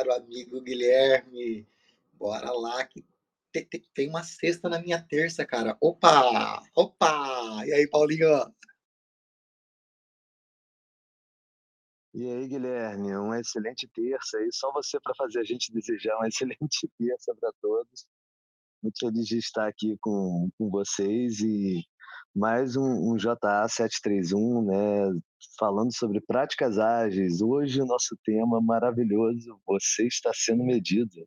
caro amigo Guilherme. Bora lá que tem, uma sexta na minha terça, cara. Opa! Opa! E aí, Paulinho? E aí, Guilherme, uma excelente terça aí. Só você para fazer a gente desejar uma excelente terça para todos. Muito feliz de estar aqui com, com vocês e mais um, um JA 731, né? Falando sobre práticas ágeis. Hoje o nosso tema maravilhoso, você está sendo medido.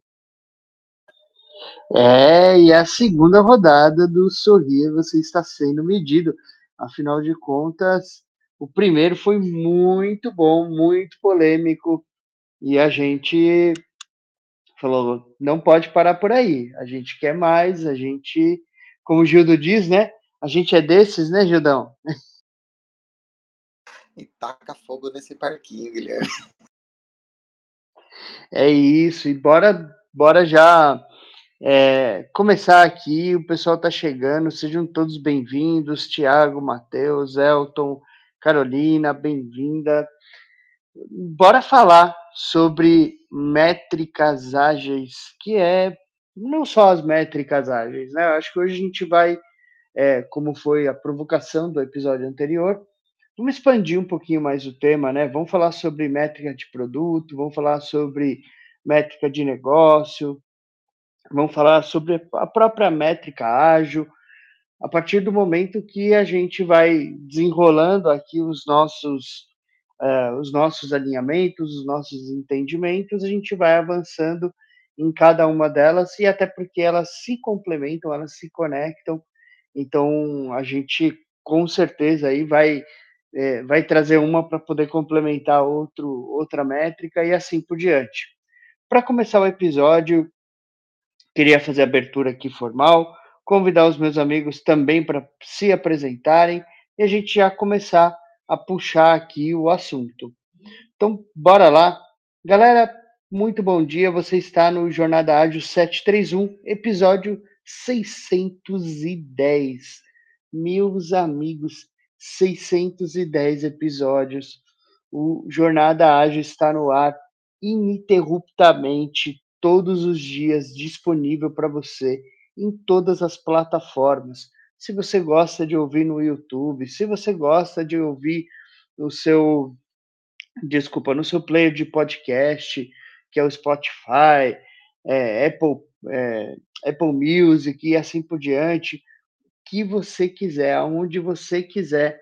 É, e a segunda rodada do Sorria, você está sendo medido. Afinal de contas, o primeiro foi muito bom, muito polêmico, e a gente falou, não pode parar por aí. A gente quer mais, a gente, como o Gildo diz, né? A gente é desses, né, Gildão? E taca fogo nesse parquinho, Guilherme. É isso, e bora, bora já é, começar aqui. O pessoal está chegando, sejam todos bem-vindos. Tiago, Matheus, Elton, Carolina, bem-vinda. Bora falar sobre métricas ágeis, que é não só as métricas ágeis, né? Eu acho que hoje a gente vai, é, como foi a provocação do episódio anterior, vamos expandir um pouquinho mais o tema, né? Vamos falar sobre métrica de produto, vamos falar sobre métrica de negócio, vamos falar sobre a própria métrica ágil, a partir do momento que a gente vai desenrolando aqui os nossos uh, os nossos alinhamentos, os nossos entendimentos, a gente vai avançando em cada uma delas e até porque elas se complementam, elas se conectam. Então a gente com certeza aí vai é, vai trazer uma para poder complementar outro, outra métrica e assim por diante. Para começar o episódio, queria fazer a abertura aqui formal, convidar os meus amigos também para se apresentarem e a gente já começar a puxar aqui o assunto. Então, bora lá. Galera, muito bom dia. Você está no Jornada Ágil 731, episódio 610. Meus amigos, 610 episódios. O Jornada Ágil está no ar ininterruptamente, todos os dias, disponível para você em todas as plataformas se você gosta de ouvir no YouTube, se você gosta de ouvir no seu, desculpa, no seu player de podcast, que é o Spotify, é, Apple, é, Apple Music e assim por diante, que você quiser, aonde você quiser,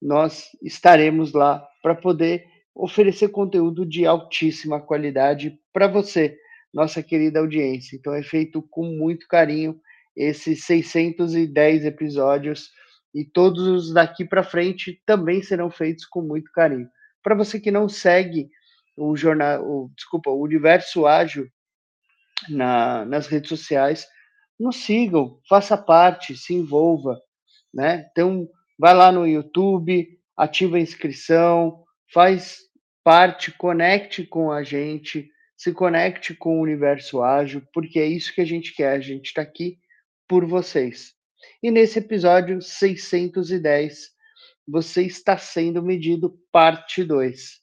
nós estaremos lá para poder oferecer conteúdo de altíssima qualidade para você, nossa querida audiência. Então é feito com muito carinho esses 610 episódios e todos os daqui para frente também serão feitos com muito carinho. Para você que não segue o jornal, o, desculpa, o Universo Ágil na, nas redes sociais, nos sigam, faça parte, se envolva, né? Então, vai lá no YouTube, ativa a inscrição, faz parte, conecte com a gente, se conecte com o Universo Ágil, porque é isso que a gente quer. A gente está aqui por vocês. E nesse episódio 610, você está sendo medido parte 2.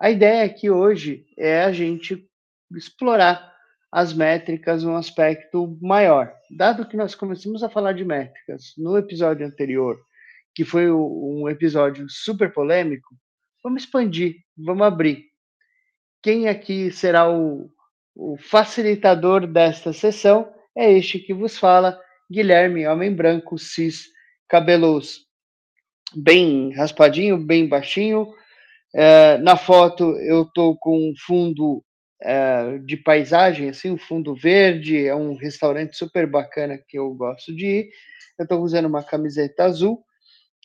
A ideia aqui hoje é a gente explorar as métricas num aspecto maior. Dado que nós começamos a falar de métricas no episódio anterior, que foi um episódio super polêmico, vamos expandir, vamos abrir. Quem aqui será o, o facilitador desta sessão é este que vos fala, Guilherme, homem branco, cis, cabelos bem raspadinho, bem baixinho. É, na foto eu tô com um fundo é, de paisagem, assim, um fundo verde, é um restaurante super bacana que eu gosto de ir. Eu estou usando uma camiseta azul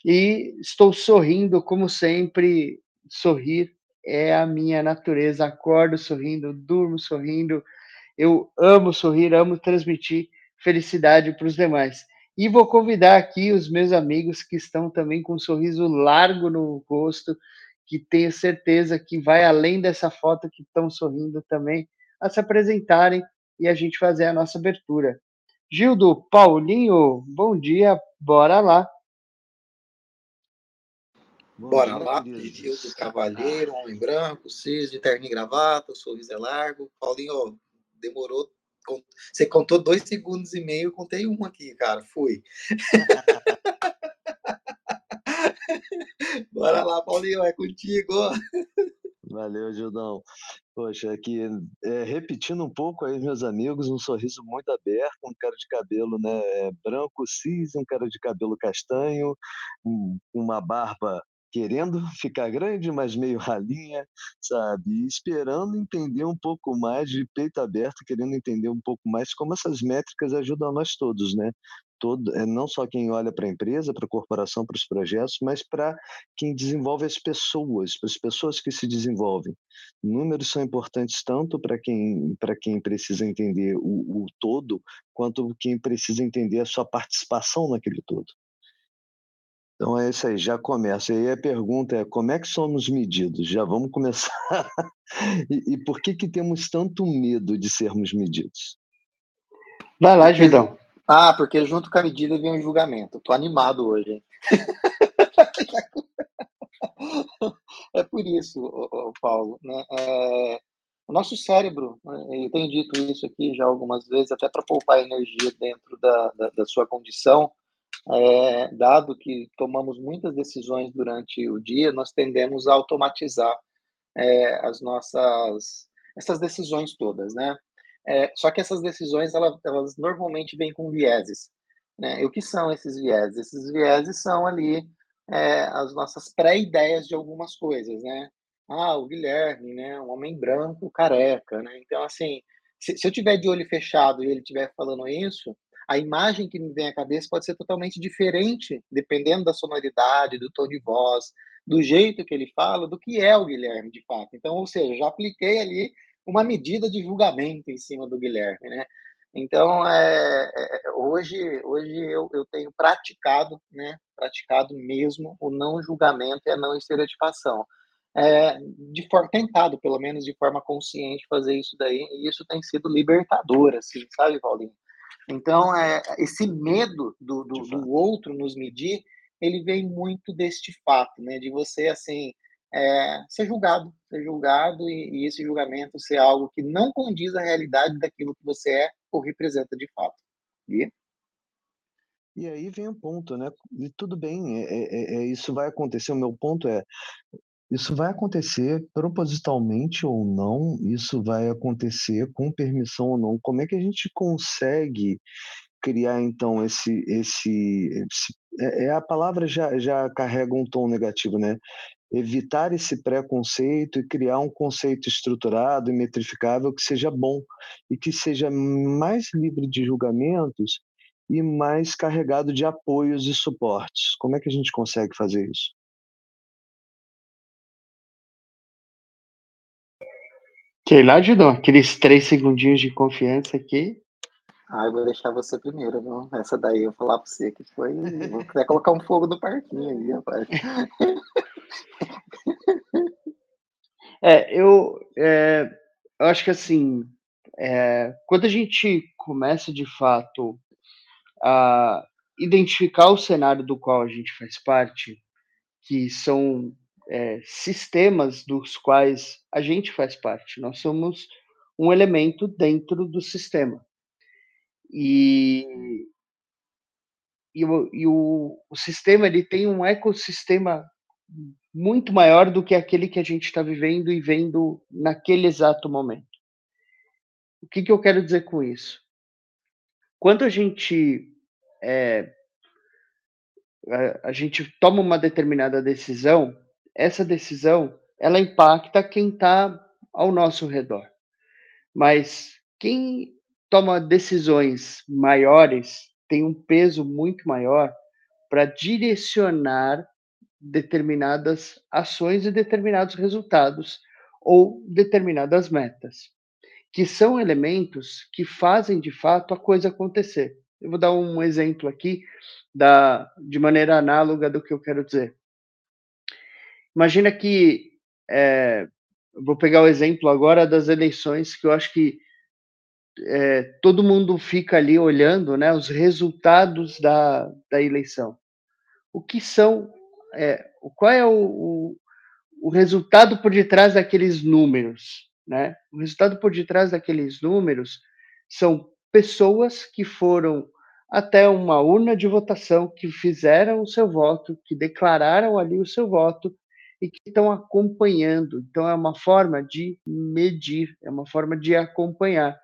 e estou sorrindo, como sempre. Sorrir é a minha natureza. Acordo sorrindo, durmo sorrindo. Eu amo sorrir, amo transmitir felicidade para os demais. E vou convidar aqui os meus amigos que estão também com um sorriso largo no rosto, que tenho certeza que vai além dessa foto que estão sorrindo também, a se apresentarem e a gente fazer a nossa abertura. Gildo, Paulinho, bom dia, bora lá. Bom Bora dia, lá, pediu do Cavalheiro, Homem Branco, Cis, de terno e gravata, o sorriso é largo. Paulinho, demorou. Você contou dois segundos e meio, eu contei um aqui, cara. Fui. Bora lá, Paulinho, é contigo. Valeu, Gildão. Poxa, aqui, é, repetindo um pouco aí, meus amigos, um sorriso muito aberto, um cara de cabelo né, é, branco, cis, um cara de cabelo castanho, um, uma barba querendo ficar grande, mas meio ralinha, sabe? esperando entender um pouco mais, de peito aberto, querendo entender um pouco mais como essas métricas ajudam nós todos, né? Todo, é, não só quem olha para a empresa, para a corporação, para os projetos, mas para quem desenvolve as pessoas, para as pessoas que se desenvolvem. Números são importantes tanto para quem, quem precisa entender o, o todo, quanto quem precisa entender a sua participação naquele todo. Então é isso aí, já começa. E aí a pergunta é como é que somos medidos? Já vamos começar. e, e, por que que temos tanto medo de sermos medidos? Vai lá, Gidão. Ah, porque junto com a medida vem o julgamento. Tô animado hoje, hein? é por isso, Paulo. Né? É, o nosso cérebro, né, eu tenho dito isso aqui já algumas vezes, até para poupar energia dentro da, da, da sua condição, é, dado que tomamos muitas decisões durante o dia, nós tendemos a automatizar é, as nossas essas decisões todas, né? É, só que essas decisões elas, elas normalmente vêm com vieses, né? E o que são esses vieses? Esses vieses são ali é, as nossas pré-ideias de algumas coisas, né? Ah, o Guilherme, né? Um homem branco, careca, né? Então assim, se, se eu tiver de olho fechado e ele estiver falando isso, a imagem que me vem à cabeça pode ser totalmente diferente, dependendo da sonoridade, do tom de voz, do jeito que ele fala, do que é o Guilherme, de fato. Então, ou seja, já apliquei ali uma medida de julgamento em cima do Guilherme, né? Então, é, é, hoje, hoje eu, eu tenho praticado, né? Praticado mesmo o não julgamento e a não estereotipação. É, de forma tentado, pelo menos de forma consciente, fazer isso daí, e isso tem sido libertador, assim, sabe, Paulinho? Então, é, esse medo do, do, do, outro nos medir, ele vem muito deste fato, né? De você, assim, é, ser julgado, ser julgado e, e, esse julgamento ser algo que não condiz à realidade daquilo que você é ou representa de fato. E, e aí vem o ponto, né? E tudo bem, é, é, é, isso vai acontecer. O meu ponto é, isso vai acontecer propositalmente ou não, isso vai acontecer com permissão ou não. Como é que a gente consegue criar então esse esse, esse é, é, a palavra já, já carrega um tom negativo, né? Evitar esse preconceito e criar um conceito estruturado e metrificável que seja bom e que seja mais livre de julgamentos e mais carregado de apoios e suportes. Como é que a gente consegue fazer isso? Sei lá, Judão, aqueles três segundinhos de confiança aqui. Ah, eu vou deixar você primeiro, viu? Essa daí eu vou falar pra você que foi. Vou até colocar um fogo no parquinho aí, rapaz. É, eu, é, eu acho que assim, é, quando a gente começa de fato a identificar o cenário do qual a gente faz parte, que são é, sistemas dos quais a gente faz parte. Nós somos um elemento dentro do sistema. E, e, o, e o, o sistema ele tem um ecossistema muito maior do que aquele que a gente está vivendo e vendo naquele exato momento. O que, que eu quero dizer com isso? Quando a gente é, a, a gente toma uma determinada decisão, essa decisão ela impacta quem está ao nosso redor. Mas quem toma decisões maiores tem um peso muito maior para direcionar determinadas ações e determinados resultados ou determinadas metas, que são elementos que fazem de fato a coisa acontecer. Eu vou dar um exemplo aqui da, de maneira análoga do que eu quero dizer. Imagina que, é, vou pegar o exemplo agora das eleições, que eu acho que é, todo mundo fica ali olhando né, os resultados da, da eleição. O que são é, qual é o, o, o resultado por detrás daqueles números, né? O resultado por detrás daqueles números são pessoas que foram até uma urna de votação, que fizeram o seu voto, que declararam ali o seu voto e que estão acompanhando. Então, é uma forma de medir, é uma forma de acompanhar.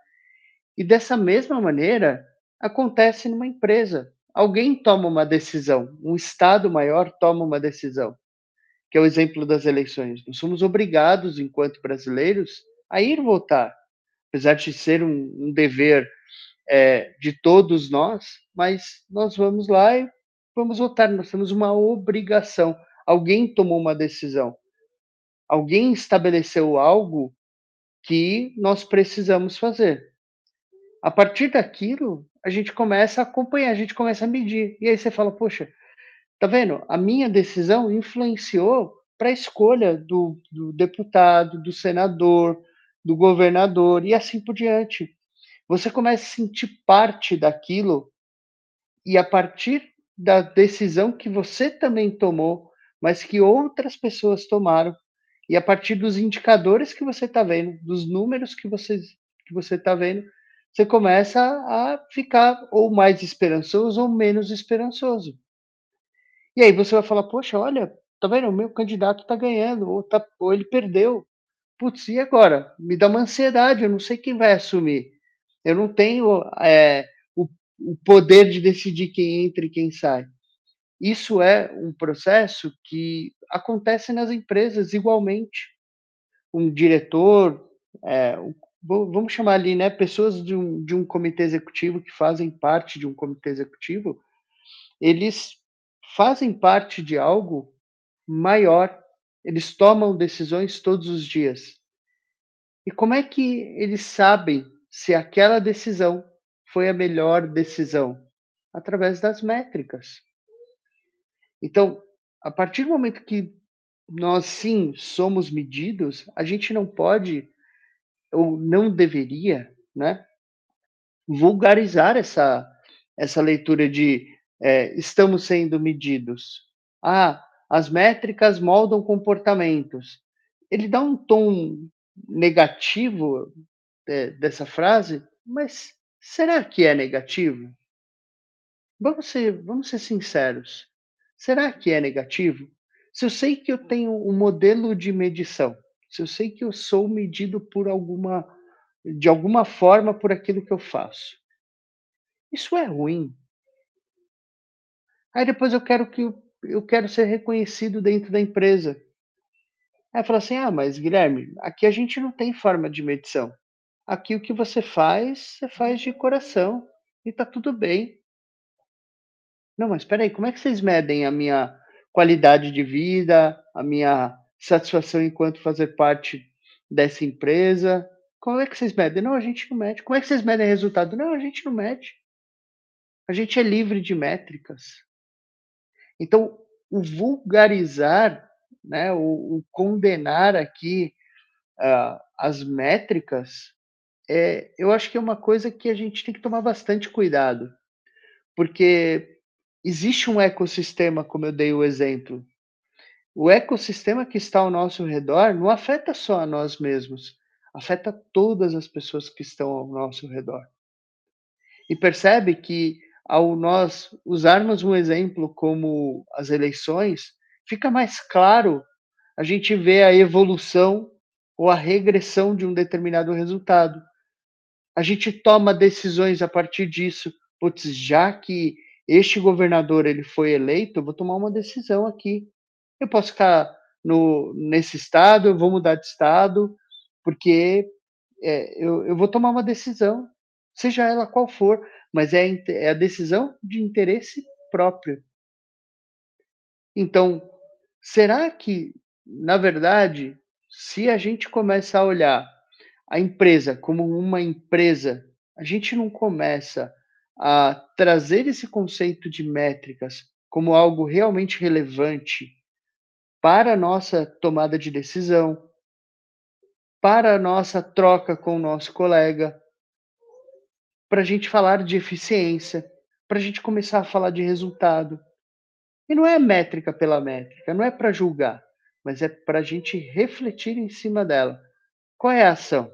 E dessa mesma maneira, acontece numa empresa. Alguém toma uma decisão, um Estado maior toma uma decisão, que é o exemplo das eleições. Nós somos obrigados, enquanto brasileiros, a ir votar, apesar de ser um, um dever é, de todos nós, mas nós vamos lá e vamos votar. Nós temos uma obrigação. Alguém tomou uma decisão. Alguém estabeleceu algo que nós precisamos fazer. A partir daquilo, a gente começa a acompanhar, a gente começa a medir. E aí você fala, poxa, tá vendo? A minha decisão influenciou para a escolha do, do deputado, do senador, do governador e assim por diante. Você começa a sentir parte daquilo e a partir da decisão que você também tomou, mas que outras pessoas tomaram, e a partir dos indicadores que você está vendo, dos números que você que você está vendo, você começa a ficar ou mais esperançoso ou menos esperançoso. E aí você vai falar, poxa, olha, tá vendo? O meu candidato está ganhando, ou, tá, ou ele perdeu. Putz, e agora? Me dá uma ansiedade, eu não sei quem vai assumir. Eu não tenho é, o, o poder de decidir quem entra e quem sai. Isso é um processo que acontece nas empresas igualmente. Um diretor, é, vamos chamar ali, né, pessoas de um, de um comitê executivo que fazem parte de um comitê executivo, eles fazem parte de algo maior. Eles tomam decisões todos os dias. E como é que eles sabem se aquela decisão foi a melhor decisão? Através das métricas. Então, a partir do momento que nós sim somos medidos, a gente não pode ou não deveria, né, vulgarizar essa essa leitura de é, estamos sendo medidos. Ah, as métricas moldam comportamentos. Ele dá um tom negativo é, dessa frase, mas será que é negativo? Vamos ser, vamos ser sinceros. Será que é negativo? Se eu sei que eu tenho um modelo de medição, se eu sei que eu sou medido por alguma, de alguma forma por aquilo que eu faço, isso é ruim. Aí depois eu quero que eu, quero ser reconhecido dentro da empresa. Aí fala assim: ah, mas Guilherme, aqui a gente não tem forma de medição. Aqui o que você faz, você faz de coração e tá tudo bem. Não, mas espera aí, como é que vocês medem a minha qualidade de vida, a minha satisfação enquanto fazer parte dessa empresa? Como é que vocês medem? Não, a gente não mede. Como é que vocês medem resultado? Não, a gente não mede. A gente é livre de métricas. Então, o vulgarizar, né, o, o condenar aqui uh, as métricas, é, eu acho que é uma coisa que a gente tem que tomar bastante cuidado, porque existe um ecossistema, como eu dei o exemplo. O ecossistema que está ao nosso redor não afeta só a nós mesmos, afeta todas as pessoas que estão ao nosso redor. E percebe que ao nós usarmos um exemplo como as eleições, fica mais claro a gente ver a evolução ou a regressão de um determinado resultado. A gente toma decisões a partir disso. Putz, já que este governador ele foi eleito, eu vou tomar uma decisão aqui. Eu posso ficar no, nesse estado, eu vou mudar de estado, porque é, eu, eu vou tomar uma decisão, seja ela qual for, mas é, é a decisão de interesse próprio. Então, será que, na verdade, se a gente começa a olhar a empresa como uma empresa, a gente não começa a trazer esse conceito de métricas como algo realmente relevante para a nossa tomada de decisão, para a nossa troca com o nosso colega, para a gente falar de eficiência, para a gente começar a falar de resultado. E não é métrica pela métrica, não é para julgar, mas é para a gente refletir em cima dela. Qual é a ação?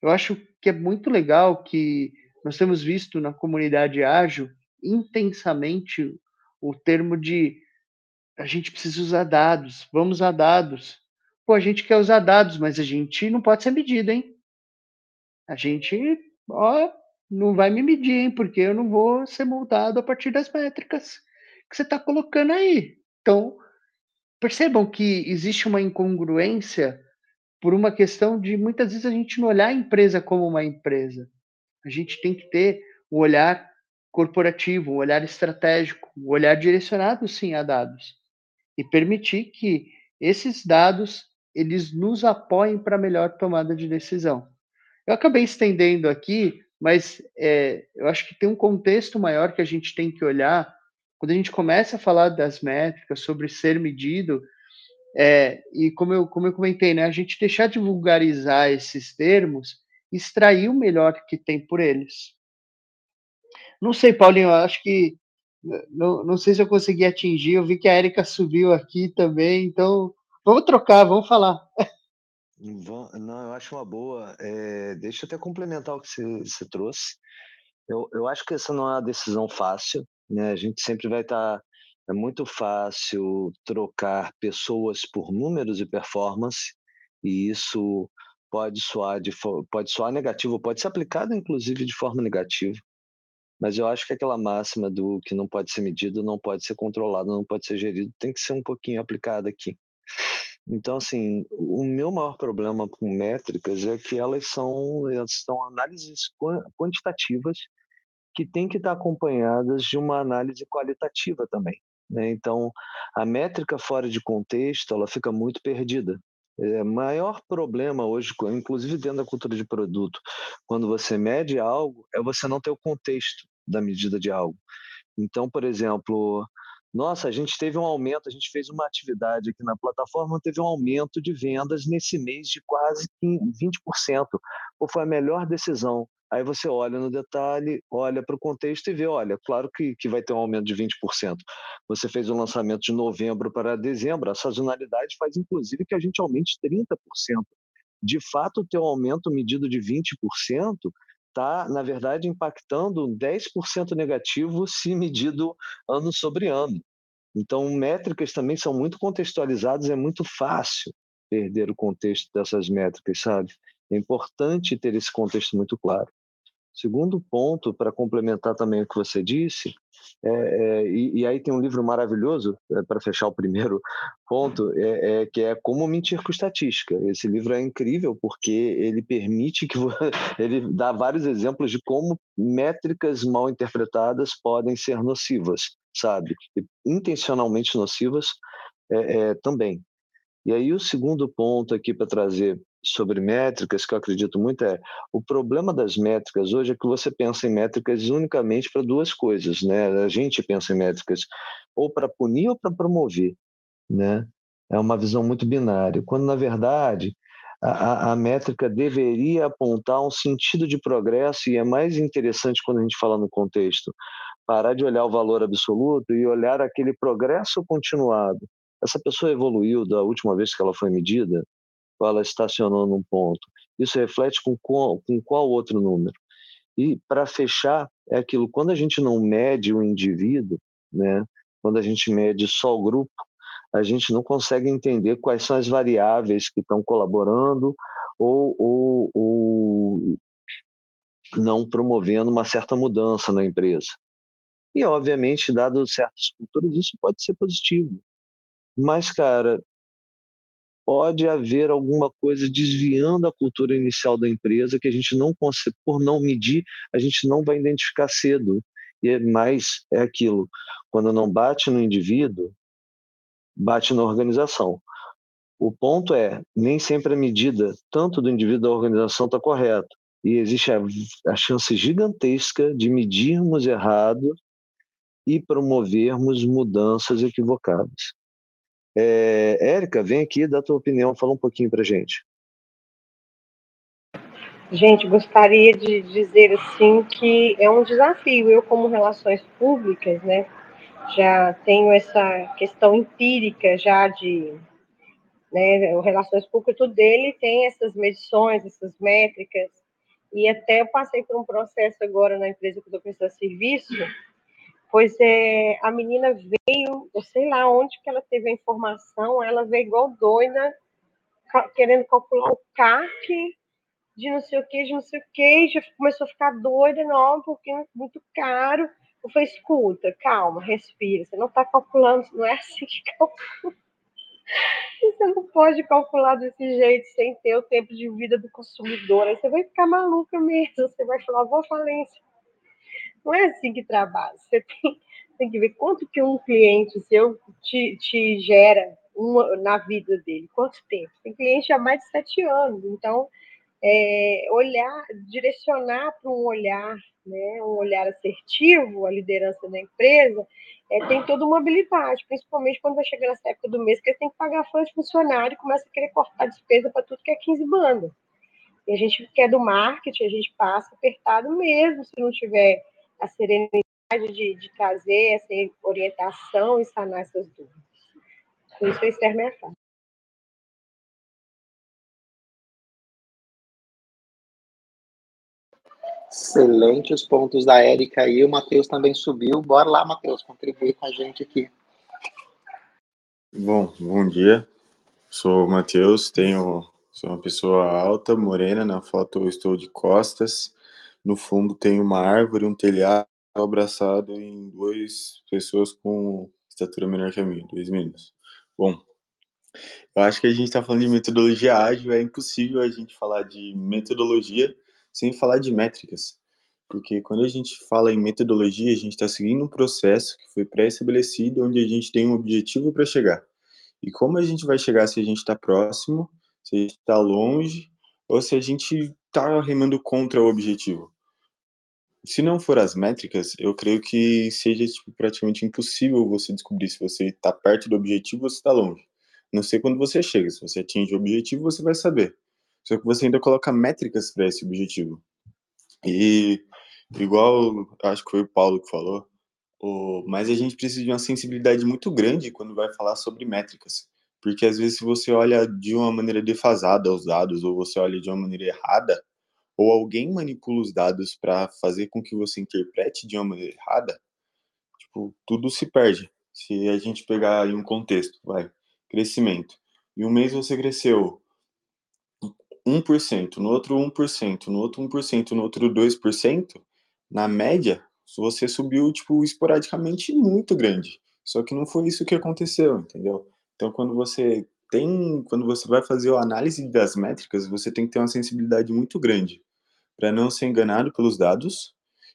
Eu acho que é muito legal que nós temos visto na comunidade ágil intensamente o termo de a gente precisa usar dados, vamos usar dados. Pô, a gente quer usar dados, mas a gente não pode ser medido, hein? A gente, ó, não vai me medir, hein? Porque eu não vou ser multado a partir das métricas que você está colocando aí. Então, percebam que existe uma incongruência por uma questão de muitas vezes a gente não olhar a empresa como uma empresa. A gente tem que ter um olhar corporativo, um olhar estratégico, um olhar direcionado sim a dados e permitir que esses dados eles nos apoiem para melhor tomada de decisão. Eu acabei estendendo aqui, mas é, eu acho que tem um contexto maior que a gente tem que olhar quando a gente começa a falar das métricas sobre ser medido. É, e como eu, como eu comentei, né, a gente deixar de vulgarizar esses termos, extrair o melhor que tem por eles. Não sei, Paulinho, eu acho que não, não sei se eu consegui atingir. Eu vi que a Erika subiu aqui também, então vamos trocar, vamos falar. Não, eu acho uma boa. É, deixa eu até complementar o que você, você trouxe. Eu, eu acho que essa não é uma decisão fácil, né? A gente sempre vai estar. Tá, é muito fácil trocar pessoas por números e performance, e isso pode soar, de, pode soar negativo, pode ser aplicado inclusive de forma negativa. Mas eu acho que aquela máxima do que não pode ser medido, não pode ser controlado, não pode ser gerido, tem que ser um pouquinho aplicada aqui. Então, assim, o meu maior problema com métricas é que elas são, elas são análises quantitativas que têm que estar acompanhadas de uma análise qualitativa também. Né? Então, a métrica fora de contexto, ela fica muito perdida. É, maior problema hoje, inclusive dentro da cultura de produto, quando você mede algo, é você não ter o contexto da medida de algo. Então, por exemplo, nossa, a gente teve um aumento, a gente fez uma atividade aqui na plataforma, teve um aumento de vendas nesse mês de quase 20%. Ou foi a melhor decisão. Aí você olha no detalhe, olha para o contexto e vê, olha, claro que, que vai ter um aumento de 20%. Você fez o um lançamento de novembro para dezembro, a sazonalidade faz inclusive que a gente aumente 30%. De fato, ter um aumento medido de 20% está, na verdade, impactando 10% negativo se medido ano sobre ano. Então, métricas também são muito contextualizadas, é muito fácil perder o contexto dessas métricas, sabe? É importante ter esse contexto muito claro. Segundo ponto, para complementar também o que você disse, é, é, e, e, aí tem um livro maravilhoso, é, para fechar o primeiro ponto, é, é, que é Como Mentir com Estatística. Esse livro é incrível porque ele permite que ele dá vários exemplos de como métricas mal interpretadas podem ser nocivas, sabe? E intencionalmente nocivas é, também. E aí o segundo ponto aqui para trazer sobre métricas, que eu acredito muito, é o problema das métricas hoje é que você pensa em métricas unicamente para duas coisas, né? A gente pensa em métricas ou para punir ou para promover, né? É uma visão muito binária, quando na verdade a, a, métrica deveria apontar um sentido de progresso e é mais interessante quando a gente fala no contexto parar de olhar o valor absoluto e olhar aquele progresso continuado. Essa pessoa evoluiu da última vez que ela foi medida? Ela estacionou num ponto. Isso reflete com qual, com qual outro número? E para fechar, é aquilo, quando a gente não mede o indivíduo, né, quando a gente mede só o grupo, a gente não consegue entender quais são as variáveis que estão colaborando ou, ou, ou não promovendo uma certa mudança na empresa. E, obviamente, dado certas culturas, isso pode ser positivo. Mas, cara, pode haver alguma coisa desviando a cultura inicial da empresa que a gente não consegue, por não medir, a gente não vai identificar cedo. E é mais é aquilo, quando não bate no indivíduo, bate na organização. O ponto é, nem sempre a medida, tanto do indivíduo da organização, está correta. E existe a, a chance gigantesca de medirmos errado e promovermos mudanças equivocadas. É, Érica, vem aqui dá tua opinião, fala um pouquinho para gente. Gente, gostaria de dizer assim que é um desafio. Eu, como relações públicas, né, já tenho essa questão empírica já de né, relações públicas, tudo dele tem essas medições, essas métricas, e até eu passei por um processo agora na empresa que eu estou prestando serviço, pois é, a menina veio, eu sei lá onde que ela teve a informação, ela veio igual doida, querendo calcular o CAC de não sei o que, de não sei o que, já começou a ficar doida, não, porque é muito caro. Eu falei, escuta, calma, respira, você não está calculando, não é assim que calcula. Você não pode calcular desse jeito sem ter o tempo de vida do consumidor. Aí você vai ficar maluca mesmo. Você vai falar, vou falência. Não é assim que trabalha. Você tem, tem que ver quanto que um cliente seu te, te gera uma, na vida dele. Quanto tempo? Tem cliente há mais de sete anos. Então, é, olhar, direcionar para um olhar, né, um olhar assertivo, a liderança da empresa, é, tem toda uma habilidade, principalmente quando vai chegar nessa época do mês, que ele tem que pagar fã de funcionário e começa a querer cortar despesa para tudo que é 15 banda. E a gente que é do marketing, a gente passa apertado mesmo, se não tiver a serenidade de, de trazer essa orientação e sanar essas dúvidas. Por isso eu encerro minha fala. Excelente os pontos da Érica aí. O Matheus também subiu. Bora lá, Matheus, contribuir com a gente aqui. Bom, bom dia. Sou o Matheus, tenho sou uma pessoa alta, morena, na foto eu estou de costas. No fundo tem uma árvore, um telhado abraçado em duas pessoas com estatura menor que a minha, dois meninos. Bom, eu acho que a gente está falando de metodologia ágil, é impossível a gente falar de metodologia sem falar de métricas. Porque quando a gente fala em metodologia, a gente está seguindo um processo que foi pré-estabelecido, onde a gente tem um objetivo para chegar. E como a gente vai chegar se a gente está próximo, se a gente está longe, ou se a gente está remando contra o objetivo? Se não for as métricas, eu creio que seja tipo, praticamente impossível você descobrir se você está perto do objetivo ou se está longe. Não sei quando você chega, se você atinge o objetivo, você vai saber. Só que você ainda coloca métricas para esse objetivo. E igual acho que foi o Paulo que falou, o, mas a gente precisa de uma sensibilidade muito grande quando vai falar sobre métricas. Porque às vezes se você olha de uma maneira defasada os dados, ou você olha de uma maneira errada, ou alguém manipula os dados para fazer com que você interprete de uma maneira errada, tipo, tudo se perde. Se a gente pegar em um contexto, vai, crescimento. Em um mês você cresceu 1%, no outro 1%, no outro 1%, no outro 2%, na média, você subiu, tipo, esporadicamente muito grande. Só que não foi isso que aconteceu, entendeu? Então, quando você tem, quando você vai fazer a análise das métricas, você tem que ter uma sensibilidade muito grande para não ser enganado pelos dados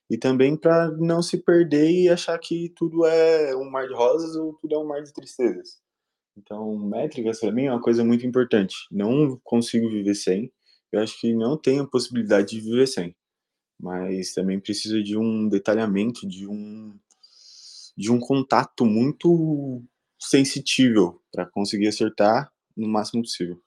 e também para não se perder e achar que tudo é um mar de rosas ou tudo é um mar de tristezas. Então, métricas para mim é uma coisa muito importante. Não consigo viver sem. Eu acho que não tenho a possibilidade de viver sem. Mas também precisa de um detalhamento, de um de um contato muito sensitível para conseguir acertar no máximo possível.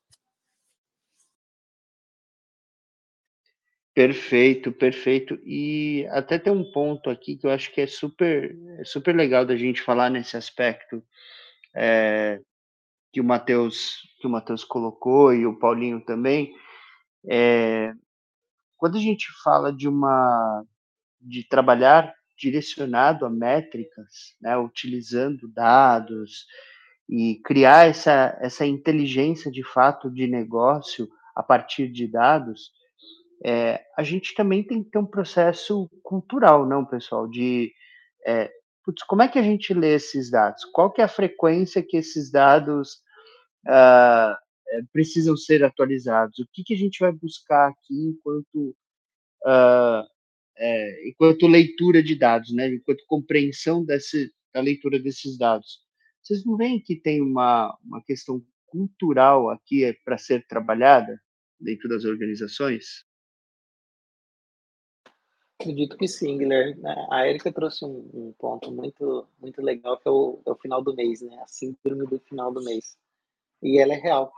Perfeito, perfeito. E até tem um ponto aqui que eu acho que é super, é super legal da gente falar nesse aspecto. É, que o Matheus que o Matheus colocou e o Paulinho também, é, quando a gente fala de uma de trabalhar direcionado a métricas, né, utilizando dados e criar essa essa inteligência de fato de negócio a partir de dados, é, a gente também tem que ter um processo cultural, não, pessoal, de é, putz, como é que a gente lê esses dados? Qual que é a frequência que esses dados uh, precisam ser atualizados? O que, que a gente vai buscar aqui enquanto, uh, é, enquanto leitura de dados, né? enquanto compreensão desse, da leitura desses dados? Vocês não veem que tem uma, uma questão cultural aqui para ser trabalhada dentro das organizações? Acredito que sim, Guilherme. A Erika trouxe um, um, ponto muito, muito legal, que é o, é o, final do mês, né? A síndrome do final do mês. E ela é real.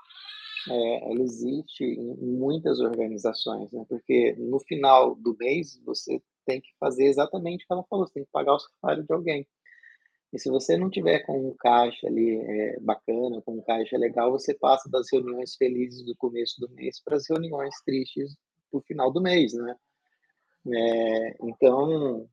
É, ela existe em muitas organizações, né? Porque no final do mês você tem que fazer exatamente o que ela falou, você tem que pagar o salário de alguém. E se você não tiver com um caixa ali é, bacana, com um caixa legal, você passa das reuniões felizes do começo do mês para as reuniões tristes do final do mês, né? É, então,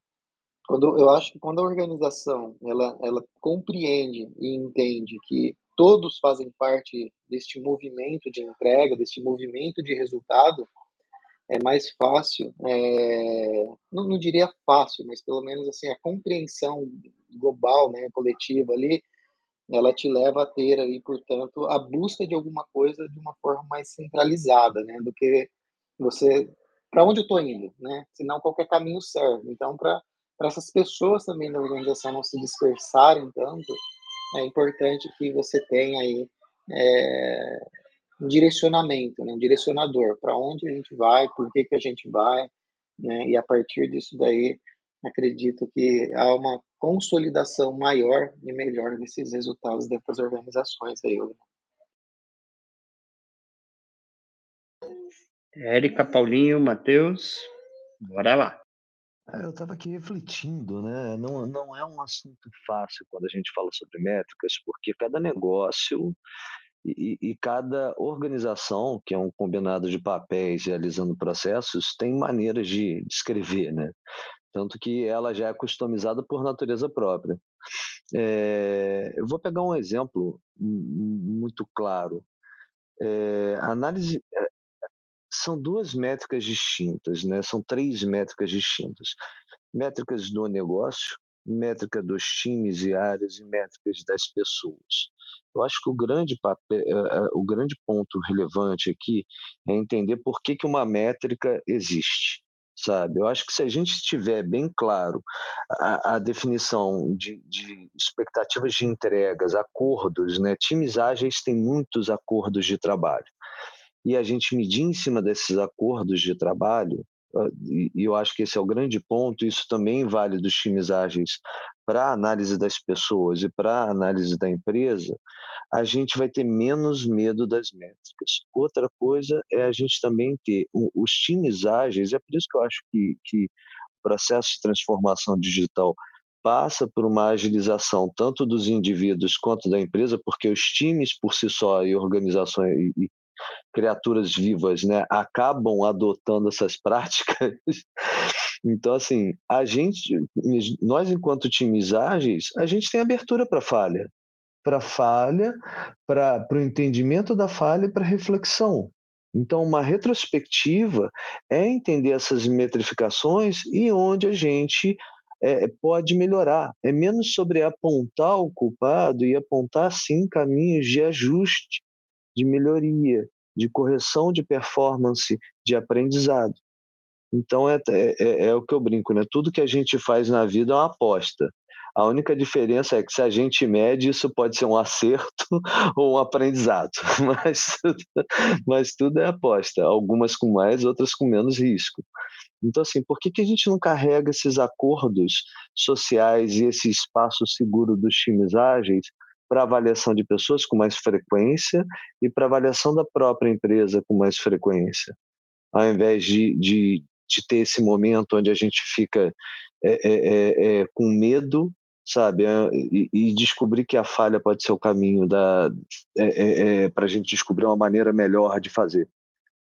quando eu acho que quando a organização ela, ela compreende e entende que todos fazem parte deste movimento de entrega, deste movimento de resultado, é mais fácil, é, não, não, diria fácil, mas pelo menos assim a compreensão global, né, coletiva ali, ela te leva a ter aí, portanto, a busca de alguma coisa de uma forma mais centralizada, né, do que você para onde eu estou indo, né? Senão qualquer caminho serve. Então, para essas pessoas também da organização não se dispersarem tanto, é importante que você tenha aí é, um direcionamento, né, um direcionador, para onde a gente vai, por que, que a gente vai, né, e a partir disso daí, acredito que há uma consolidação maior e melhor desses resultados dentro das organizações aí. Érica, Paulinho, Matheus, bora lá. É, eu estava aqui refletindo, né? Não, não é um assunto fácil quando a gente fala sobre métricas, porque cada negócio e, e, cada organização, que é um combinado de papéis realizando processos, tem maneiras de descrever, né? Tanto que ela já é customizada por natureza própria. É, eu vou pegar um exemplo muito claro. É, análise é, são duas métricas distintas, né? São três métricas distintas: métricas do negócio, métrica dos times e áreas e métricas das pessoas. Eu acho que o grande, papel, eh, eh, o grande ponto relevante aqui é entender por que, que uma métrica existe, sabe? Eu acho que se a gente tiver bem claro a, a definição de, de, expectativas de entregas, acordos, né? Times ágeis têm muitos acordos de trabalho. E a gente medir em cima desses acordos de trabalho, e eu acho que esse é o grande ponto, isso também vale dos times ágeis para análise das pessoas e para análise da empresa, a gente vai ter menos medo das métricas. Outra coisa é a gente também ter os times ágeis, é por isso que eu acho que, que o processo de transformação digital passa por uma agilização tanto dos indivíduos quanto da empresa, porque os times por si só e organizações e, criaturas vivas, né, acabam adotando essas práticas. Então, assim, a gente, nós enquanto times ágeis, a gente tem abertura para falha, para falha, para o entendimento da falha e para reflexão. Então, uma retrospectiva é entender essas metrificações e onde a gente é, pode melhorar. É menos sobre apontar o culpado e apontar, sim, caminhos de ajuste, de melhoria de correção de performance, de aprendizado. Então é, é, é, é, o que eu brinco, né? Tudo que a gente faz na vida é uma aposta. A única diferença é que se a gente mede, isso pode ser um acerto ou um aprendizado, mas, mas tudo é aposta. Algumas com mais, outras com menos risco. Então, assim, por que, que a gente não carrega esses acordos sociais e esse espaço seguro dos times ágeis para avaliação de pessoas com mais frequência e para avaliação da própria empresa com mais frequência, ao invés de, de, de ter esse momento onde a gente fica é, é, é, é com medo, sabe, é, e, e, descobrir que a falha pode ser o caminho da é, para a gente descobrir uma maneira melhor de fazer.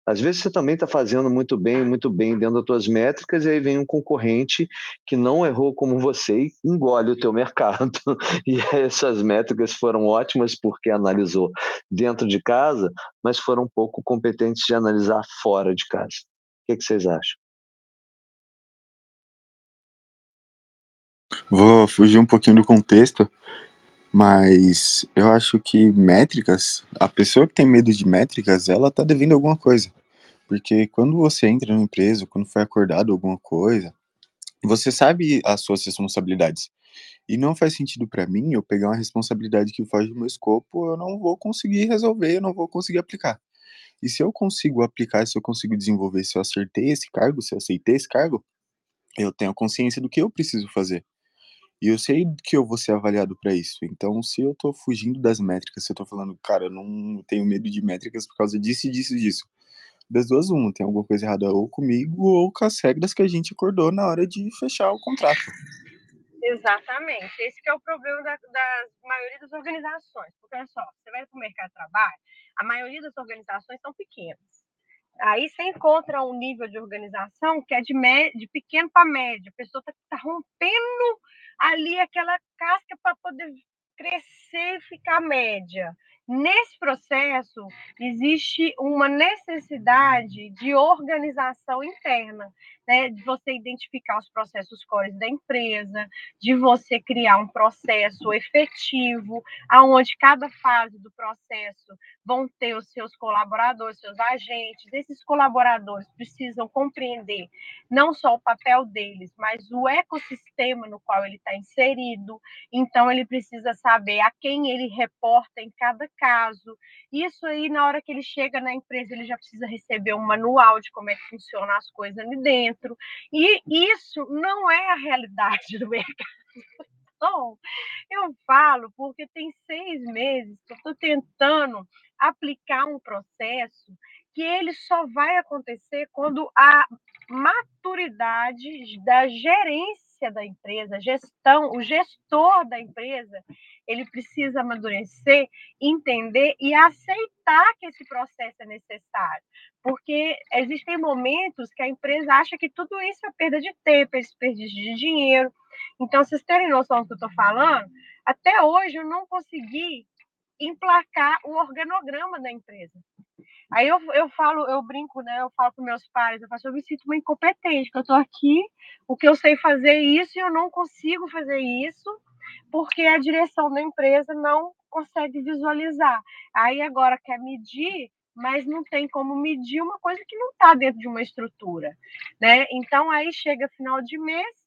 Às vezes você também está fazendo muito bem, muito bem dentro das tuas métricas, e aí vem um concorrente que não errou como você e engole o teu mercado. E essas métricas foram ótimas porque analisou dentro de casa, mas foram pouco competentes de analisar fora de casa. O que, que vocês acham? Vou fugir um pouquinho do contexto, mas eu acho que métricas, a pessoa que tem medo de métricas, ela tá devendo alguma coisa. Porque quando você entra numa empresa, quando foi acordado alguma coisa, você sabe as suas responsabilidades. E não faz sentido para mim eu pegar uma responsabilidade que foge do meu escopo, eu não vou conseguir resolver, eu não vou conseguir aplicar. E se eu consigo aplicar, se eu consigo desenvolver, se eu acertei esse cargo, se eu aceitei esse cargo, eu tenho consciência do que eu preciso fazer. E eu sei que eu vou ser avaliado para isso. Então, se eu tô fugindo das métricas, se eu tô falando, cara, eu não tenho medo de métricas por causa disso, disso, disso. Das duas, uma, tem alguma coisa errada ou comigo ou com as regras que a gente acordou na hora de fechar o contrato. Exatamente. Esse é o problema da, da maioria das organizações. Porque, olha só, você vai para o mercado de trabalho, a maioria das organizações são pequenas. Aí você encontra um nível de organização que é de, de pequeno para médio. A pessoa está tá rompendo ali aquela casca para poder crescer e ficar média. Nesse processo, existe uma necessidade de organização interna, né? de você identificar os processos cores da empresa, de você criar um processo efetivo, aonde cada fase do processo vão ter os seus colaboradores, seus agentes. Esses colaboradores precisam compreender não só o papel deles, mas o ecossistema no qual ele está inserido. Então, ele precisa saber a quem ele reporta em cada caso. Isso aí, na hora que ele chega na empresa, ele já precisa receber um manual de como é que funcionam as coisas ali dentro. E isso não é a realidade do mercado. Então, eu falo porque tem seis meses que eu estou tentando aplicar um processo que ele só vai acontecer quando a maturidade da gerência da empresa, gestão, o gestor da empresa, ele precisa amadurecer, entender e aceitar que esse processo é necessário. Porque existem momentos que a empresa acha que tudo isso é perda de tempo, é desperdício de dinheiro. Então, vocês terem noção do que eu estou falando, até hoje eu não consegui emplacar o organograma da empresa. Aí eu, eu falo, eu brinco, né? Eu falo com meus pais, eu falo, eu me sinto uma incompetente, que eu estou aqui, o que eu sei fazer isso e eu não consigo fazer isso, porque a direção da empresa não consegue visualizar. Aí agora quer medir, mas não tem como medir uma coisa que não está dentro de uma estrutura, né? Então aí chega final de mês,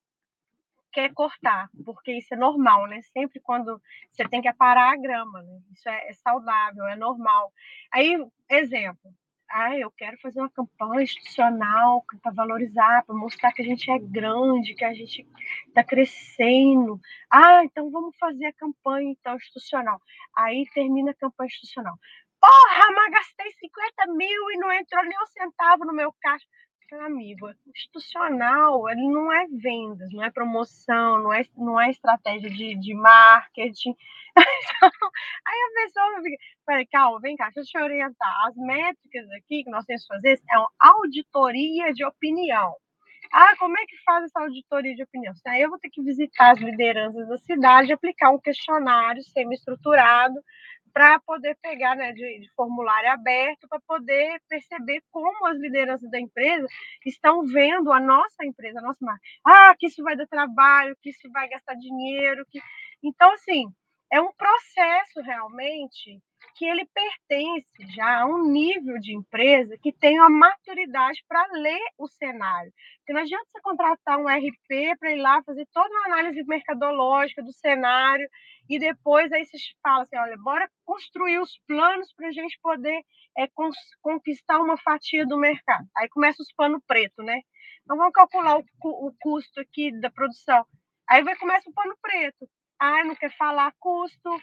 quer cortar, porque isso é normal, né? Sempre quando você tem que aparar a grama, né? Isso é, é saudável, é normal. Aí, exemplo, ah, eu quero fazer uma campanha institucional para valorizar, para mostrar que a gente é grande, que a gente está crescendo. Ah, então vamos fazer a campanha então, institucional. Aí termina a campanha institucional. Porra, mas gastei 50 mil e não entrou nem um centavo no meu caixa amigo, institucional, ele não é vendas, não é promoção, não é, não é estratégia de, de marketing. aí a pessoa fica, peraí, calma, vem cá, deixa eu te orientar. As métricas aqui que nós temos que fazer é uma auditoria de opinião. Ah, como é que faz essa auditoria de opinião? Aí eu vou ter que visitar as lideranças da cidade, aplicar um questionário semi-estruturado para poder pegar né, de, de formulário aberto, para poder perceber como as lideranças da empresa estão vendo a nossa empresa, a nossa marca. Ah, que isso vai dar trabalho, que isso vai gastar dinheiro. Que... Então, assim, é um processo realmente que ele pertence já a um nível de empresa que tem uma maturidade para ler o cenário. Porque não adianta você contratar um RP para ir lá fazer toda uma análise mercadológica do cenário e depois aí você fala assim, olha, bora construir os planos para a gente poder é, conquistar uma fatia do mercado. Aí começa os pano preto, né? Então vamos calcular o, o custo aqui da produção. Aí vai começa o pano preto. Ah, não quer falar custo,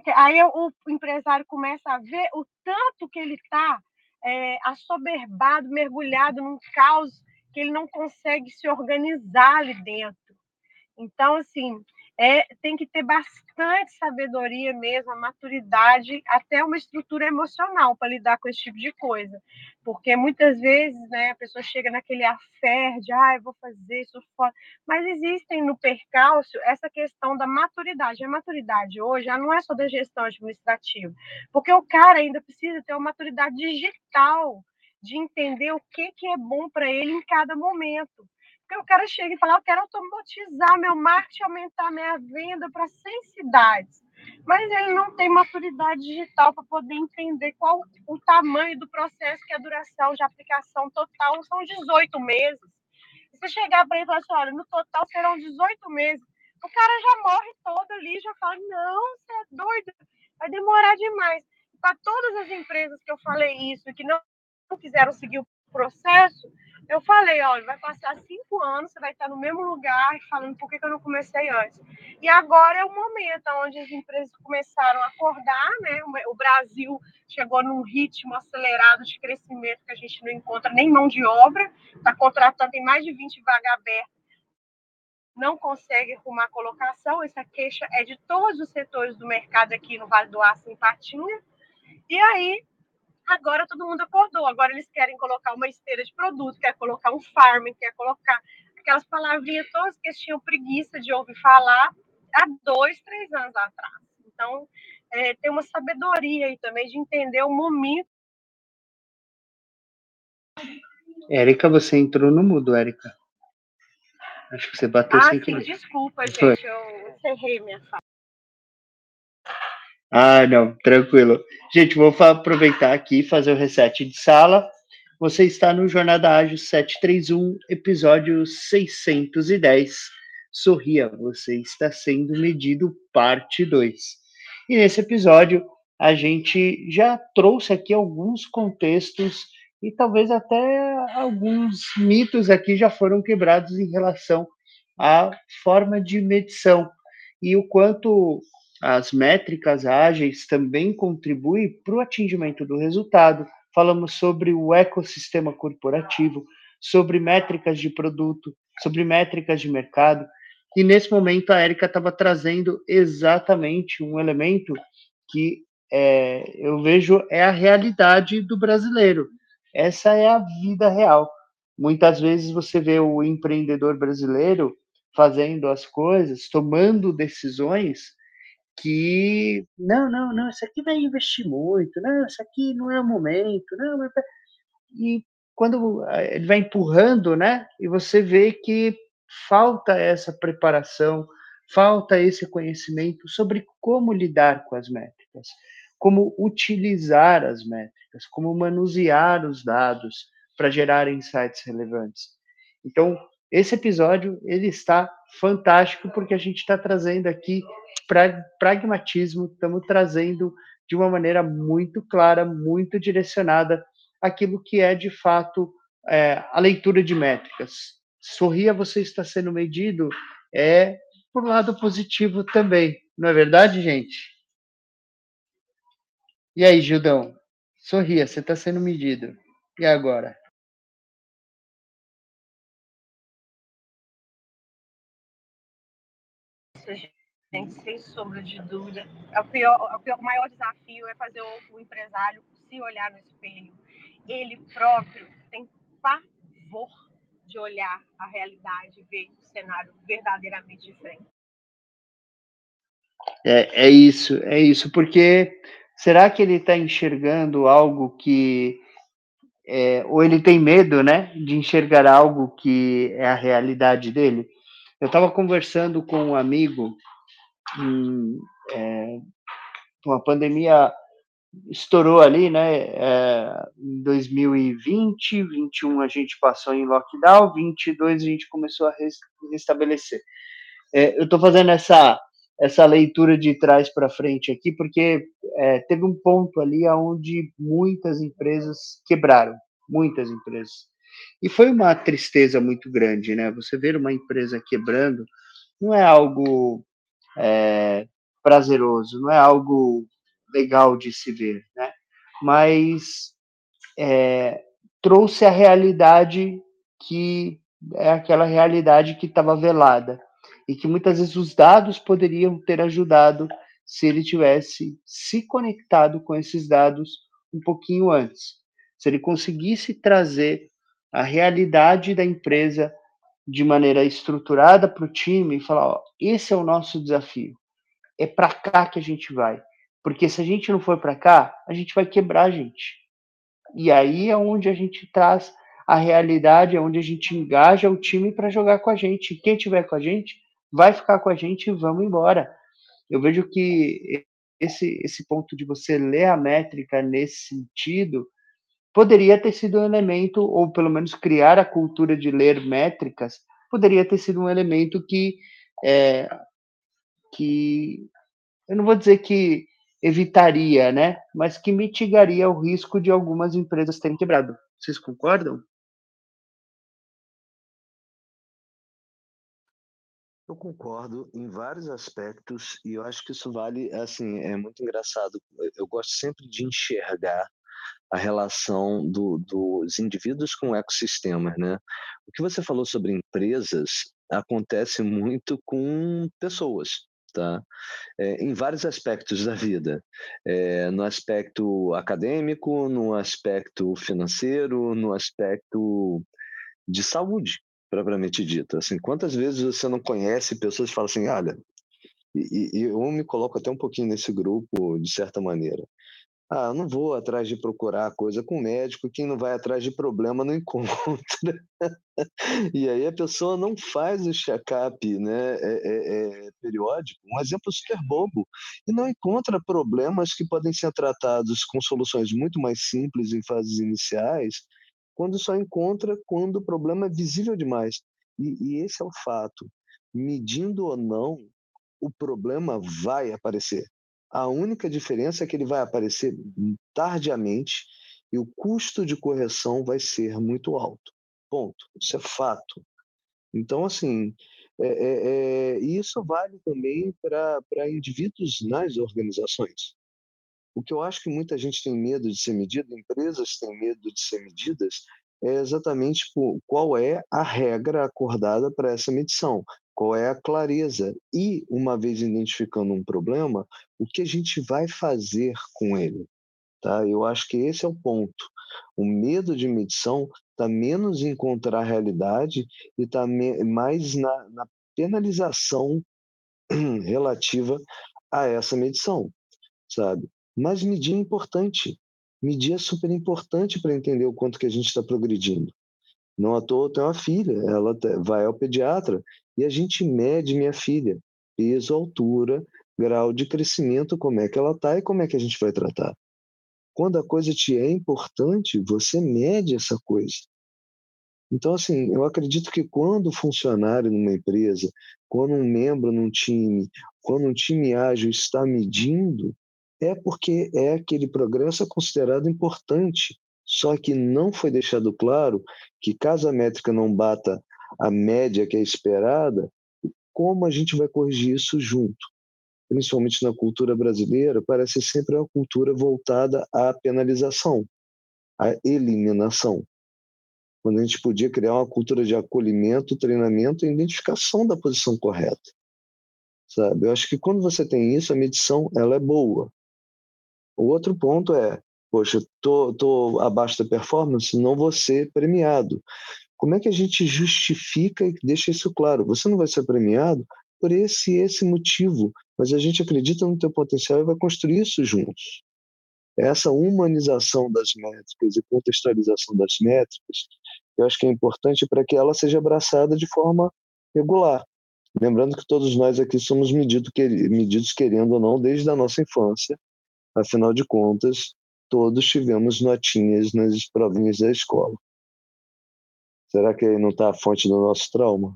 quer... aí o empresário começa a ver o tanto que ele está é, assoberbado, mergulhado num caos que ele não consegue se organizar ali dentro. Então, assim, é, tem que ter bastante sabedoria mesmo, maturidade, até uma estrutura emocional para lidar com esse tipo de coisa. Porque muitas vezes né, a pessoa chega naquele afé de, ah, eu vou fazer isso fora. Mas existem no percalço essa questão da maturidade. A maturidade hoje já não é só da gestão administrativa, porque o cara ainda precisa ter uma maturidade digital de entender o que, que é bom para ele em cada momento. Porque o cara chega e fala, eu quero automatizar meu marketing, aumentar minha venda para 100 cidades. Mas ele não tem maturidade digital para poder entender qual o tamanho do processo, que a duração de aplicação total são 18 meses. Se chegar para ele e falar assim, olha, no total serão 18 meses, o cara já morre todo ali, já fala, não, você é doido, vai demorar demais. Para todas as empresas que eu falei isso, que não quiseram seguir o processo, eu falei, olha, vai passar cinco anos, você vai estar no mesmo lugar, falando por que, eu não comecei antes. E agora é o momento onde as empresas começaram a acordar, né? O Brasil chegou num ritmo acelerado de crescimento que a gente não encontra nem mão de obra, está contratando, tem mais de 20 vagas abertas não consegue arrumar colocação. Essa queixa é de todos os setores do mercado aqui no Vale do Aço, em Patinha. E aí, agora todo mundo acordou. Agora eles querem colocar uma esteira de produto, quer colocar um farming, quer colocar aquelas palavrinhas todas que eles tinham preguiça de ouvir falar há dois, três anos atrás. Então, é, tem uma sabedoria aí também de entender o momento. Érica, você entrou no mudo, Érica. Acho que você bateu ah, sem sim, querer. desculpa, gente, Foi. eu encerrei minha fala. Ah, não, tranquilo. Gente, vou aproveitar aqui e fazer o reset de sala. Você está no Jornada Ágil 731, episódio 610. Sorria, você está sendo medido, parte 2. E nesse episódio, a gente já trouxe aqui alguns contextos e talvez até alguns mitos aqui já foram quebrados em relação à forma de medição e o quanto as métricas ágeis também contribuem para o atingimento do resultado. Falamos sobre o ecossistema corporativo, sobre métricas de produto, sobre métricas de mercado. E nesse momento a Érica estava trazendo exatamente um elemento que é, eu vejo é a realidade do brasileiro. Essa é a vida real. Muitas vezes você vê o empreendedor brasileiro fazendo as coisas, tomando decisões que não, não, não, isso aqui vai investir muito, não, isso aqui não é o momento, não, e quando ele vai empurrando, né? E você vê que falta essa preparação, falta esse conhecimento sobre como lidar com as métricas, como utilizar as métricas, como manusear os dados para gerar insights relevantes. Então, esse episódio ele está fantástico porque a gente está trazendo aqui pra, pragmatismo, estamos trazendo de uma maneira muito clara, muito direcionada aquilo que é de fato é, a leitura de métricas. Sorria, você está sendo medido, é por lado positivo também, não é verdade, gente? E aí, Gildão? Sorria, você está sendo medido. E agora? Gente, sem sombra de dúvida. É o, pior, é o, pior, o maior desafio é fazer o, o empresário se olhar no espelho. Ele próprio tem pavor de olhar a realidade ver o cenário verdadeiramente diferente. É, é isso, é isso, porque será que ele está enxergando algo que. É, ou ele tem medo, né, de enxergar algo que é a realidade dele? Eu estava conversando com um amigo, é, uma pandemia estourou ali, né, é, em 2020, 21 a gente passou em lockdown, 22 a gente começou a restabelecer. É, eu estou fazendo essa essa leitura de trás para frente aqui, porque é, teve um ponto ali onde muitas empresas quebraram, muitas empresas. E foi uma tristeza muito grande, né? Você ver uma empresa quebrando não é algo é, prazeroso, não é algo legal de se ver, né? Mas é, trouxe a realidade que é aquela realidade que estava velada e que muitas vezes os dados poderiam ter ajudado se ele tivesse se conectado com esses dados um pouquinho antes. Se ele conseguisse trazer a realidade da empresa de maneira estruturada para o time e falar: ó, esse é o nosso desafio, é para cá que a gente vai. Porque se a gente não for para cá, a gente vai quebrar a gente. E aí é onde a gente traz a realidade, é onde a gente engaja o time para jogar com a gente. E quem tiver com a gente vai ficar com a gente e vamos embora. Eu vejo que esse, esse ponto de você ler a métrica nesse sentido poderia ter sido um elemento, ou pelo menos criar a cultura de ler métricas, poderia ter sido um elemento que, é, que eu não vou dizer que evitaria, né, mas que mitigaria o risco de algumas empresas terem quebrado. Vocês concordam? Eu concordo em vários aspectos e eu acho que isso vale, assim, é muito engraçado. Eu gosto sempre de enxergar a relação do, dos indivíduos com ecossistemas, né? O que você falou sobre empresas acontece muito com pessoas, tá? É, em vários aspectos da vida, é, no aspecto acadêmico, no aspecto financeiro, no aspecto de saúde, propriamente dita. Assim, quantas vezes você não conhece pessoas que falam assim, olha, e, e eu me coloco até um pouquinho nesse grupo de certa maneira. Ah, não vou atrás de procurar coisa com médico, quem não vai atrás de problema não encontra. e aí a pessoa não faz o check-up né, é, é, é, periódico, um exemplo super bobo, e não encontra problemas que podem ser tratados com soluções muito mais simples em fases iniciais, quando só encontra quando o problema é visível demais. E, e esse é o fato. Medindo ou não, o problema vai aparecer. A única diferença é que ele vai aparecer tardiamente e o custo de correção vai ser muito alto. Ponto. Isso é fato. Então, assim, é, é, é, isso vale também para indivíduos nas organizações. O que eu acho que muita gente tem medo de ser medida, empresas têm medo de ser medidas, é exatamente qual é a regra acordada para essa medição qual é a clareza e, uma vez identificando um problema, o que a gente vai fazer com ele. Tá? Eu acho que esse é o ponto. O medo de medição está menos em encontrar a realidade e está mais na, na penalização relativa a essa medição, sabe? Mas medir é importante. Medir é super importante para entender o quanto que a gente está progredindo. Não à toa tenho uma filha, ela vai ao pediatra e a gente mede minha filha, peso, altura, grau de crescimento, como é que ela está e como é que a gente vai tratar. Quando a coisa te é importante, você mede essa coisa. Então, assim, eu acredito que quando o funcionário numa empresa, quando um membro num time, quando um time ágil está medindo, é porque é aquele progresso é considerado importante. Só que não foi deixado claro que caso a métrica não bata a média que é esperada, como a gente vai corrigir isso junto? Principalmente na cultura brasileira, parece sempre uma cultura voltada à penalização, à eliminação. Quando a gente podia criar uma cultura de acolhimento, treinamento e identificação da posição correta. Sabe? Eu acho que quando você tem isso, a medição ela é boa. O outro ponto é, poxa, tô, tô abaixo da performance, não vou ser premiado. Como é que a gente justifica e deixa isso claro? Você não vai ser premiado por esse esse motivo, mas a gente acredita no teu potencial e vai construir isso juntos. Essa humanização das métricas e contextualização das métricas, eu acho que é importante para que ela seja abraçada de forma regular. Lembrando que todos nós aqui somos medidos, medidos querendo ou não desde a nossa infância. Afinal de contas, todos tivemos notinhas nas provinhas da escola. Será que aí não está a fonte do nosso trauma?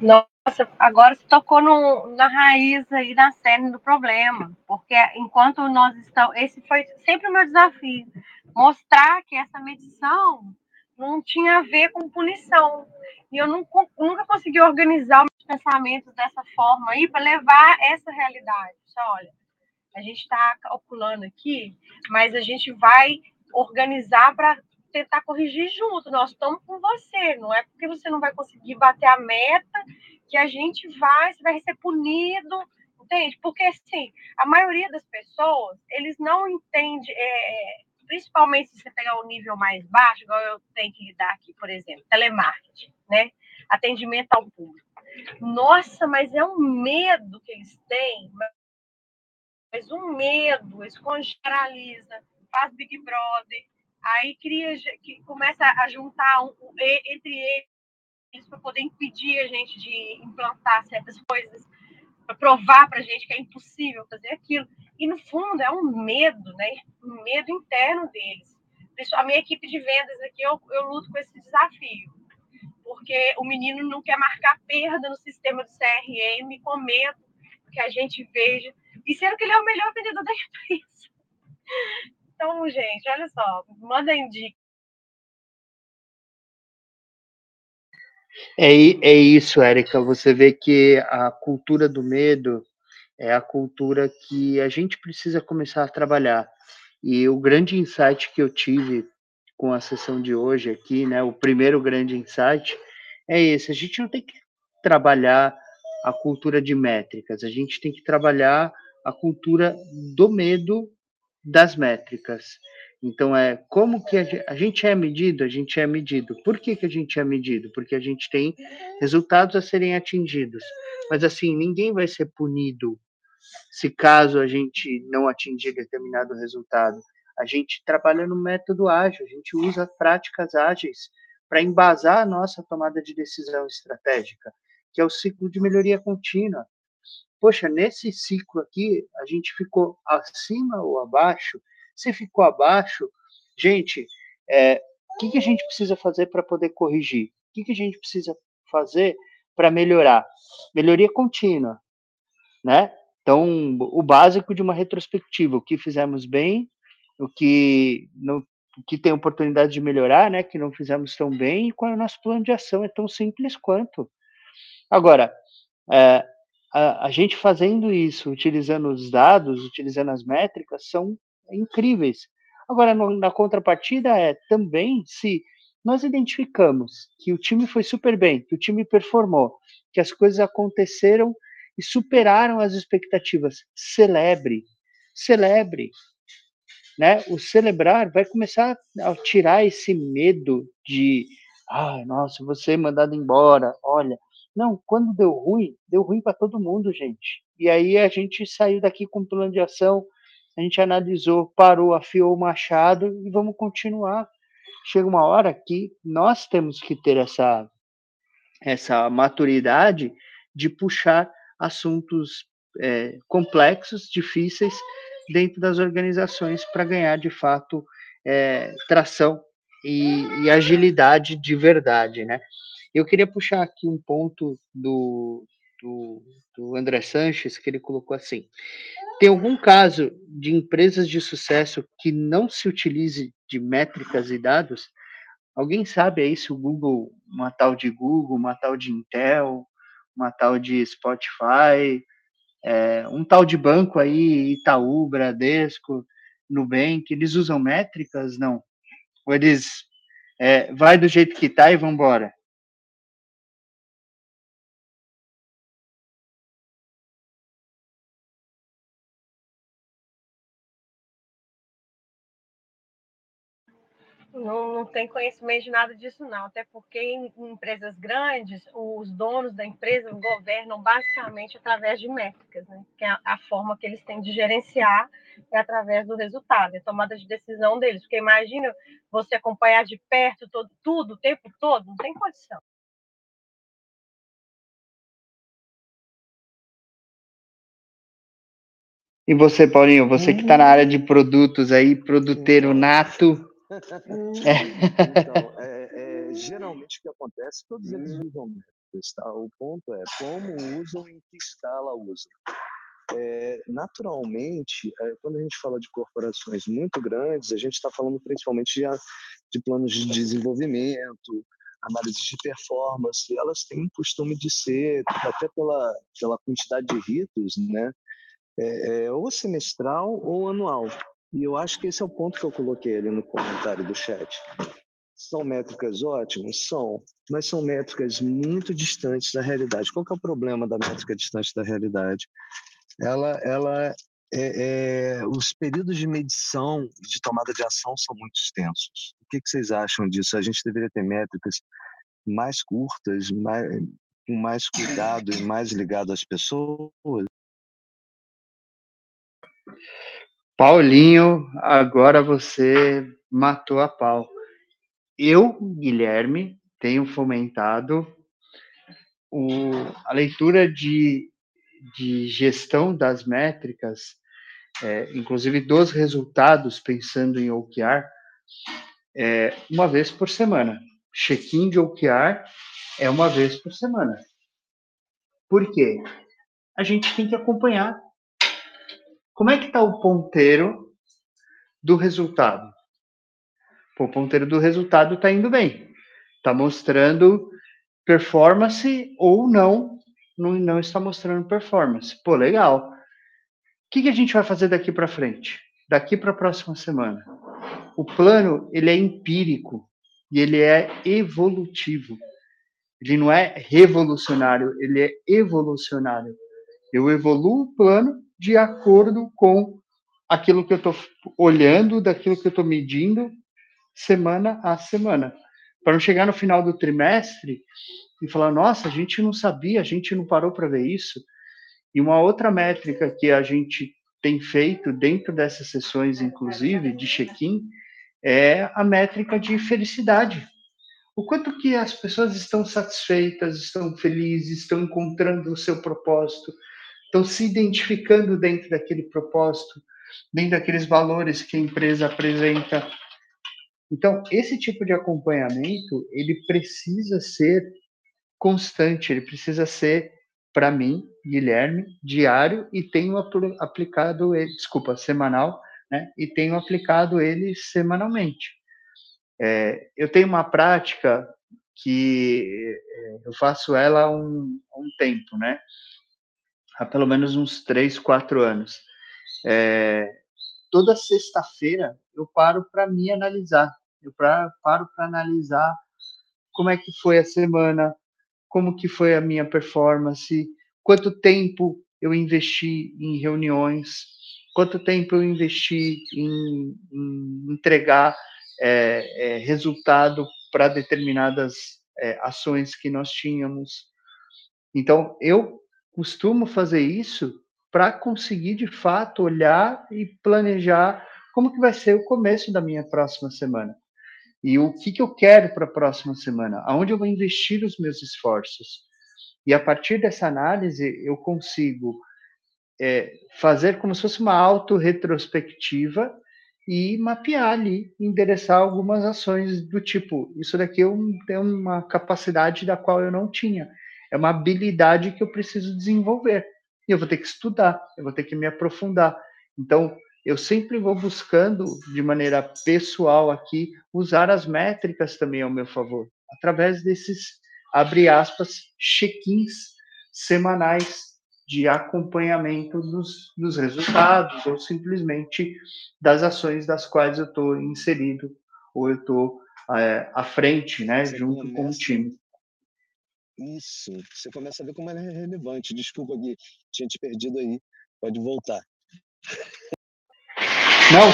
Nossa, agora você tocou no, na raiz aí da cerne do problema, porque enquanto nós estamos, esse foi sempre o meu desafio, mostrar que essa medição não tinha a ver com punição. E eu nunca consegui organizar os pensamentos dessa forma aí para levar essa realidade. Olha, a gente está calculando aqui, mas a gente vai organizar para tentar corrigir junto. Nós estamos com você, não é porque você não vai conseguir bater a meta que a gente vai, você vai ser punido, entende? Porque assim, a maioria das pessoas, eles não entendem, é, principalmente se você pegar o um nível mais baixo, igual eu tenho que lidar aqui, por exemplo, telemarketing, né? Atendimento ao público. Nossa, mas é um medo que eles têm, mas um medo, eles generaliza, faz Big Brother, aí cria, que começa a juntar um, entre eles para poder impedir a gente de implantar certas coisas, para provar para a gente que é impossível fazer aquilo. E no fundo é um medo, né? Um medo interno deles. A minha equipe de vendas aqui, eu, eu luto com esse desafio, porque o menino não quer marcar perda no sistema do CRM com medo que a gente veja, e sendo que ele é o melhor vendedor da empresa. Então, gente, olha só, mandem dica. É, é isso, Érica. Você vê que a cultura do medo é a cultura que a gente precisa começar a trabalhar. E o grande insight que eu tive com a sessão de hoje aqui, né, o primeiro grande insight, é esse. A gente não tem que trabalhar a cultura de métricas, a gente tem que trabalhar a cultura do medo das métricas. Então, é como que a gente é medido? A gente é medido. Por que, que a gente é medido? Porque a gente tem resultados a serem atingidos. Mas, assim, ninguém vai ser punido se caso a gente não atingir determinado resultado. A gente trabalha no método ágil, a gente usa práticas ágeis para embasar a nossa tomada de decisão estratégica, que é o ciclo de melhoria contínua. Poxa, nesse ciclo aqui, a gente ficou acima ou abaixo se ficou abaixo, gente, é, o que, que a gente precisa fazer para poder corrigir? O que, que a gente precisa fazer para melhorar? Melhoria contínua, né? Então, o básico de uma retrospectiva, o que fizemos bem, o que não, que tem oportunidade de melhorar, né? Que não fizemos tão bem, e qual é o nosso plano de ação? É tão simples quanto. Agora, é, a, a gente fazendo isso, utilizando os dados, utilizando as métricas, são incríveis. Agora, no, na contrapartida é também se nós identificamos que o time foi super bem, que o time performou, que as coisas aconteceram e superaram as expectativas, celebre, celebre. Né? O celebrar vai começar a tirar esse medo de, ah, nossa, você mandado embora, olha. Não, quando deu ruim, deu ruim para todo mundo, gente. E aí a gente saiu daqui com um plano de ação, a gente analisou, parou, afiou o machado e vamos continuar. Chega uma hora que nós temos que ter essa, essa maturidade de puxar assuntos é, complexos, difíceis, dentro das organizações para ganhar, de fato, é, tração e, e, agilidade de verdade, né? Eu queria puxar aqui um ponto do, do, do André Sanches, que ele colocou assim, tem algum caso de empresas de sucesso que não se utilize de métricas e dados? Alguém sabe aí se o Google, uma tal de Google, uma tal de Intel, uma tal de Spotify, é, um tal de banco aí, Itaú, Bradesco, Nubank, eles usam métricas? Não. Ou eles é, vai do jeito que tá e vão embora? Não, não tem conhecimento de nada disso, não. Até porque em, em empresas grandes, os donos da empresa governam basicamente através de métricas, né? Que é a, a forma que eles têm de gerenciar é através do resultado, é tomada de decisão deles. Porque imagina você acompanhar de perto todo, tudo o tempo todo, não tem condição. E você, Paulinho, você que está na área de produtos aí, produteiro nato, então, é, é, geralmente o que acontece, todos eles hum. usam métricas, tá? O ponto é como usam e em que escala usam. É, naturalmente, é, quando a gente fala de corporações muito grandes, a gente está falando principalmente de, de, planos de desenvolvimento, análise de performance, elas têm o costume de ser, até pela, pela quantidade de ritos, né, é, é ou semestral ou anual. E eu acho que esse é o ponto que eu coloquei ali no comentário do chat. São métricas ótimas? São, mas são métricas muito distantes da realidade. Qual que é o problema da métrica distante da realidade? Ela, ela é, é, os períodos de medição de tomada de ação são muito extensos. O que, que vocês acham disso? A gente deveria ter métricas mais curtas, mais, com mais cuidado e mais ligado às pessoas? Paulinho, agora você matou a pau. Eu, Guilherme, tenho fomentado o, a leitura de, de gestão das métricas, é, inclusive dos resultados, pensando em OKR, é, uma vez por semana. Check-in de OKR é uma vez por semana. Por quê? A gente tem que acompanhar como é que está o ponteiro do resultado? Pô, o ponteiro do resultado está indo bem. Está mostrando performance ou não, não, não está mostrando performance. Pô, legal. O que, que a gente vai fazer daqui para frente? Daqui para a próxima semana? O plano, ele é empírico e ele é evolutivo. Ele não é revolucionário, ele é evolucionário. Eu evoluo o plano de acordo com aquilo que eu estou olhando, daquilo que eu estou medindo semana a semana. Para não chegar no final do trimestre e falar, nossa, a gente não sabia, a gente não parou para ver isso. E uma outra métrica que a gente tem feito dentro dessas sessões, inclusive, de check-in, é a métrica de felicidade. O quanto que as pessoas estão satisfeitas, estão felizes, estão encontrando o seu propósito, estão se identificando dentro daquele propósito, dentro daqueles valores que a empresa apresenta. Então, esse tipo de acompanhamento, ele precisa ser constante, ele precisa ser para mim, Guilherme, diário e tenho aplicado ele, desculpa, semanal, né? E tenho aplicado ele semanalmente. É, eu tenho uma prática que é, eu faço ela há um, há um tempo, né? Há pelo menos uns três, quatro anos. É, toda sexta-feira eu paro para me analisar. Eu pra, paro para analisar como é que foi a semana, como que foi a minha performance, quanto tempo eu investi em reuniões, quanto tempo eu investi em, em entregar é, é, resultado para determinadas é, ações que nós tínhamos. Então, eu costumo fazer isso para conseguir, de fato, olhar e planejar como que vai ser o começo da minha próxima semana. E o que, que eu quero para a próxima semana? Aonde eu vou investir os meus esforços? E a partir dessa análise, eu consigo é, fazer como se fosse uma auto-retrospectiva e mapear ali, endereçar algumas ações do tipo, isso daqui eu tenho uma capacidade da qual eu não tinha, é uma habilidade que eu preciso desenvolver, e eu vou ter que estudar, eu vou ter que me aprofundar. Então, eu sempre vou buscando, de maneira pessoal aqui, usar as métricas também ao meu favor, através desses, abre aspas, check-ins semanais de acompanhamento dos, dos resultados ou simplesmente das ações das quais eu estou inserido ou eu estou é, à frente, né, você junto com o time. Isso, você começa a ver como ela é relevante. Desculpa, Gui, tinha te perdido aí. Pode voltar. Não,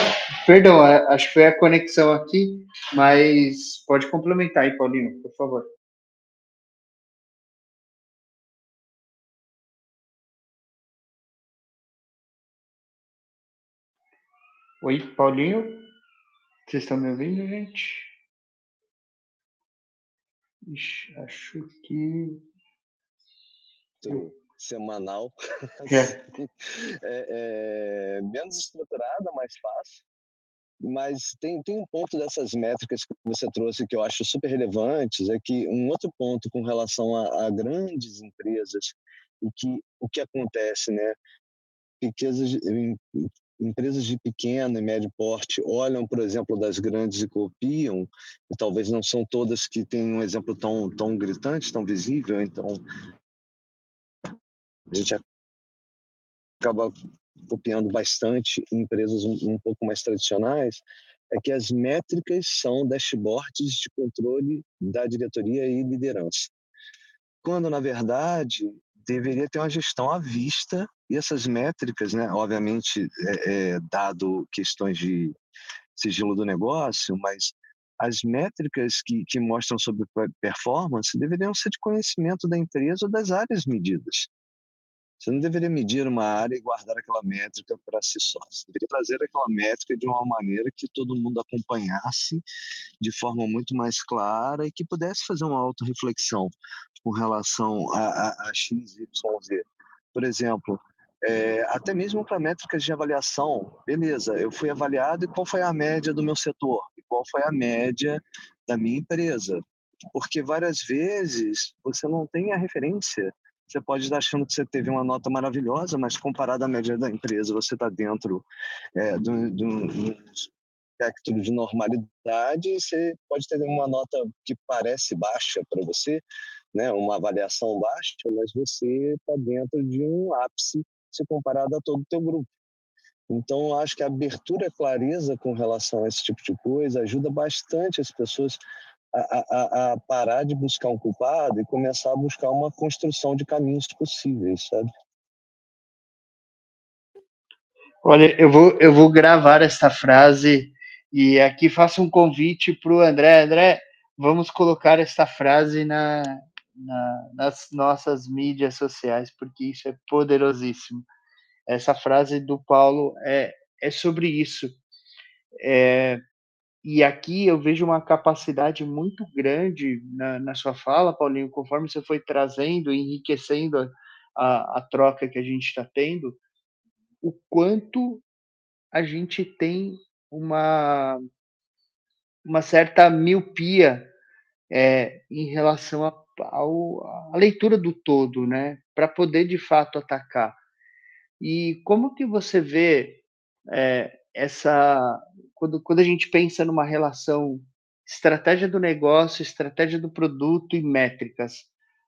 perdão, acho que foi a conexão aqui, mas pode complementar aí, Paulinho, por favor. Oi, Paulinho? Vocês estão me ouvindo, gente? Ixi, acho que. Semanal. É. é, é menos estruturada, mais fácil. Mas tem, tem um ponto dessas métricas que você trouxe que eu acho super relevantes, é que um outro ponto com relação a, a grandes empresas, o que, o que acontece, né? Riquezas, empresas de pequeno e médio porte olham, por exemplo, das grandes e copiam, e talvez não são todas que têm um exemplo tão, tão gritante, tão visível, então a gente acaba copiando bastante em empresas um, um pouco mais tradicionais, é que as métricas são dashboards de controle da diretoria e liderança. Quando, na verdade, deveria ter uma gestão à vista e essas métricas, né, obviamente, é, é, dado questões de sigilo do negócio, mas as métricas que, que mostram sobre performance deveriam ser de conhecimento da empresa ou das áreas medidas. Você não deveria medir uma área e guardar aquela métrica para si só. Você deveria trazer aquela métrica de uma maneira que todo mundo acompanhasse de forma muito mais clara e que pudesse fazer uma autorreflexão com relação a, a, a X, Y, Z. Por exemplo, é, até mesmo para métricas de avaliação, beleza, eu fui avaliado e qual foi a média do meu setor? E qual foi a média da minha empresa? Porque várias vezes você não tem a referência você pode estar achando que você teve uma nota maravilhosa, mas comparado à média da empresa, você está dentro é, de, um espectro de normalidade, você pode ter uma nota que parece baixa para você, né, uma avaliação baixa, mas você está dentro de um ápice se comparado a todo o teu grupo. Então, acho que a abertura a clareza com relação a esse tipo de coisa ajuda bastante as pessoas a, a, a, parar de buscar um culpado e começar a buscar uma construção de caminhos possíveis, sabe? Olha, eu vou, eu vou gravar esta frase e aqui faço um convite para o André. André, vamos colocar esta frase na, na, nas nossas mídias sociais, porque isso é poderosíssimo. Essa frase do Paulo é, é sobre isso. É, e aqui eu vejo uma capacidade muito grande na, na sua fala, Paulinho, conforme você foi trazendo, enriquecendo a, a troca que a gente está tendo, o quanto a gente tem uma, uma certa miopia é, em relação à leitura do todo, né? Para poder de fato atacar. E como que você vê é, essa quando, quando a gente pensa numa relação estratégia do negócio, estratégia do produto e métricas,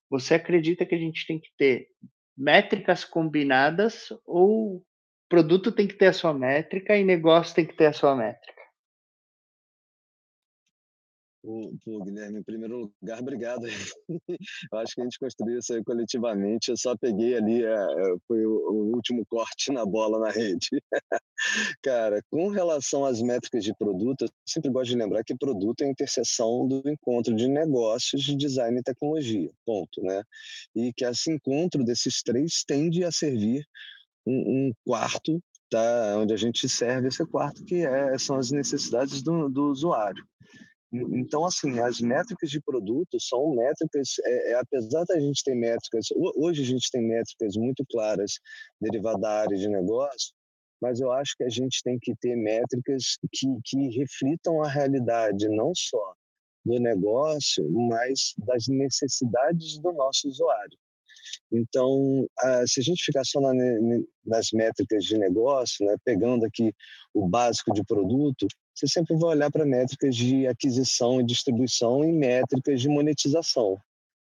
você acredita que a gente tem que ter métricas combinadas ou produto tem que ter a sua métrica e negócio tem que ter a sua métrica? Pô, Guilherme, em primeiro lugar, obrigado. Eu acho que a gente construiu isso aí coletivamente. Eu só peguei ali, é, é, foi o, último corte na bola na rede. Cara, com relação às métricas de produto, eu sempre gosto de lembrar que produto é a interseção do encontro de negócios, de design e tecnologia. Ponto, né? E que esse encontro desses três tende a servir um, um quarto, tá? Onde a gente serve esse quarto, que é, são as necessidades do, do usuário. Então, assim, as métricas de produto são métricas, é, é, apesar da gente ter métricas, hoje a gente tem métricas muito claras derivadas da área de negócio, mas eu acho que a gente tem que ter métricas que, que reflitam a realidade, não só do negócio, mas das necessidades do nosso usuário. Então, se a gente ficar só nas métricas de negócio, né, pegando aqui o básico de produto, você sempre vai olhar para métricas de aquisição e distribuição e métricas de monetização,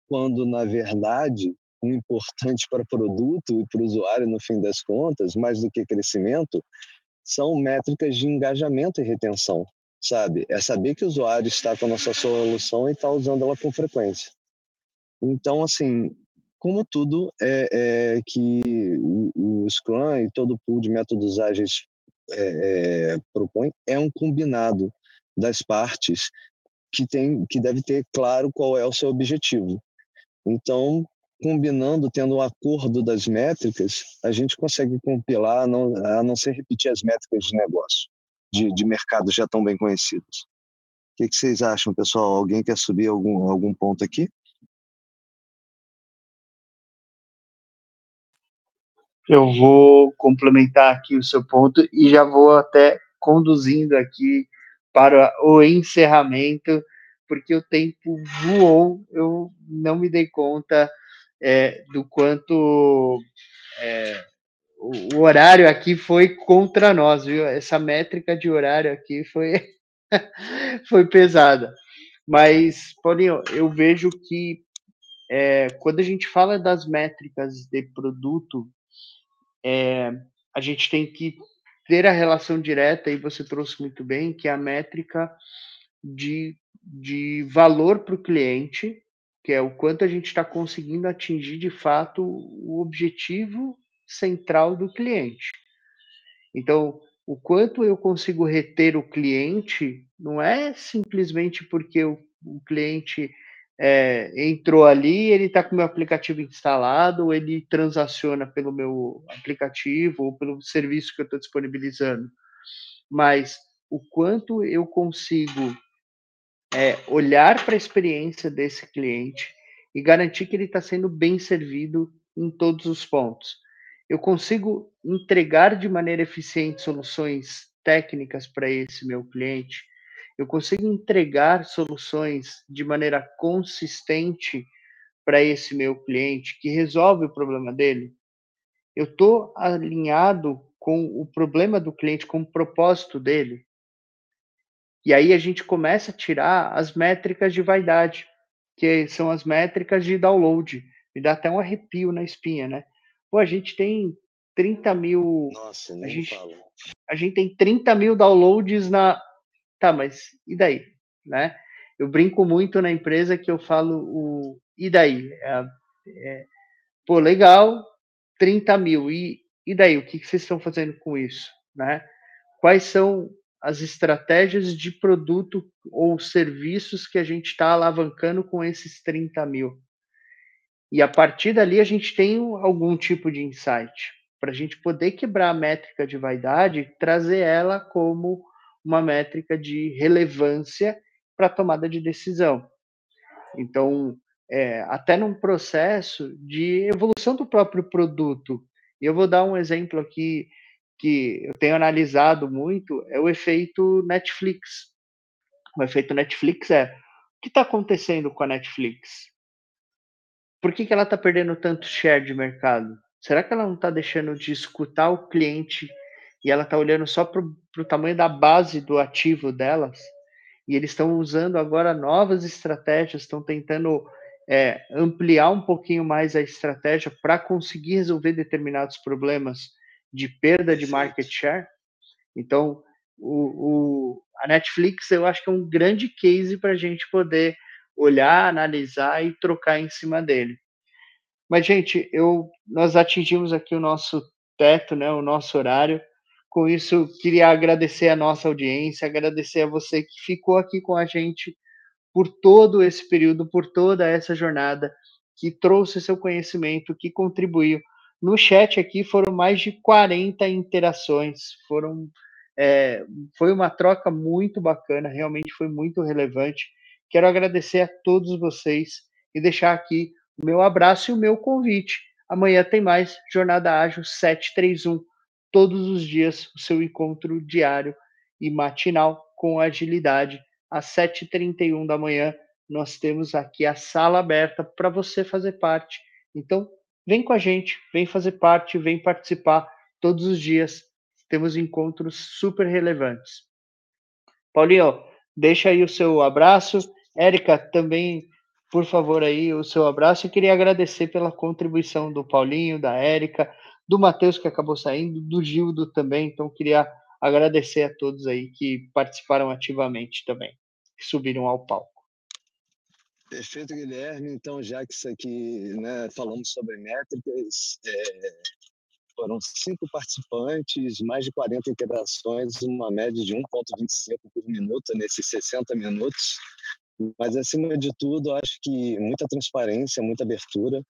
quando, na verdade, o importante para produto e para o usuário, no fim das contas, mais do que crescimento, são métricas de engajamento e retenção, sabe? É saber que o usuário está com a nossa solução e está usando ela com frequência. Então, assim, como tudo é, é que o, o, Scrum e todo o pool de métodos ágeis é, propõe é um combinado das partes que tem que deve ter claro qual é o seu objetivo. Então, combinando, tendo um acordo das métricas, a gente consegue compilar, a não, a não ser repetir as métricas de negócio, de, de mercado já tão bem conhecidas. O que, que vocês acham, pessoal? Alguém quer subir algum, algum ponto aqui? Eu vou complementar aqui o seu ponto e já vou até conduzindo aqui para o encerramento, porque o tempo voou, eu não me dei conta é, do quanto é, o, horário aqui foi contra nós, viu? Essa métrica de horário aqui foi, foi pesada. Mas, Paulinho, eu vejo que é, quando a gente fala das métricas de produto, é, a gente tem que ter a relação direta, e você trouxe muito bem, que é a métrica de, de valor para o cliente, que é o quanto a gente está conseguindo atingir de fato o objetivo central do cliente. Então, o quanto eu consigo reter o cliente não é simplesmente porque o, o cliente é, entrou ali, ele está com o meu aplicativo instalado, ele transaciona pelo meu aplicativo ou pelo serviço que eu estou disponibilizando. Mas o quanto eu consigo é, olhar para a experiência desse cliente e garantir que ele está sendo bem servido em todos os pontos. Eu consigo entregar de maneira eficiente soluções técnicas para esse meu cliente eu consigo entregar soluções de maneira consistente para esse meu cliente que resolve o problema dele? Eu estou alinhado com o problema do cliente, com o propósito dele? E aí a gente começa a tirar as métricas de vaidade, que são as métricas de download. Me dá até um arrepio na espinha, né? Pô, a gente tem 30 mil. Nossa, nem a gente, falo. a gente tem 30 mil downloads na, Tá, mas e daí? Né? eu brinco muito na empresa que eu falo o e daí? É, é, pô, legal, 30 mil, e, e daí? O que, que vocês estão fazendo com isso? Né? Quais são as estratégias de produto ou serviços que a gente está alavancando com esses 30 mil? E a partir dali a gente tem algum tipo de insight para a gente poder quebrar a métrica de vaidade, trazer ela como uma métrica de relevância para tomada de decisão. Então, é, até num processo de evolução do próprio produto. E eu vou dar um exemplo aqui que eu tenho analisado muito, é o efeito Netflix. O efeito Netflix é, o que está acontecendo com a Netflix? Por que, que ela está perdendo tanto share de mercado? Será que ela não está deixando de escutar o cliente e ela está olhando só para o tamanho da base do ativo delas? E eles estão usando agora novas estratégias, estão tentando é, ampliar um pouquinho mais a estratégia para conseguir resolver determinados problemas de perda de market share. Então, o, o, a Netflix eu acho que é um grande case para a gente poder olhar, analisar e trocar em cima dele. Mas, gente, eu, nós atingimos aqui o nosso teto, né, o nosso horário. Com isso, queria agradecer a nossa audiência, agradecer a você que ficou aqui com a gente por todo esse período, por toda essa jornada, que trouxe seu conhecimento, que contribuiu. No chat aqui foram mais de 40 interações, foram é, foi uma troca muito bacana, realmente foi muito relevante. Quero agradecer a todos vocês e deixar aqui o meu abraço e o meu convite. Amanhã tem mais Jornada Ágil 731, todos os dias o seu encontro diário e matinal com agilidade às 7h31 da manhã. Nós temos aqui a sala aberta para você fazer parte. Então, vem com a gente, vem fazer parte, vem participar todos os dias. Temos encontros super relevantes. Paulinho, deixa aí o seu abraço. Érica, também, por favor, aí o seu abraço. Eu queria agradecer pela contribuição do Paulinho, da Érica, do Matheus, que acabou saindo, do Gildo também. Então, queria agradecer a todos aí que participaram ativamente também, que subiram ao palco. Perfeito, Guilherme. Então, já que isso aqui, né, falamos sobre métricas, é, foram cinco participantes, mais de 40 interações, uma média de 1,25 por minuto nesses 60 minutos. Mas, acima de tudo, acho que muita transparência, muita abertura,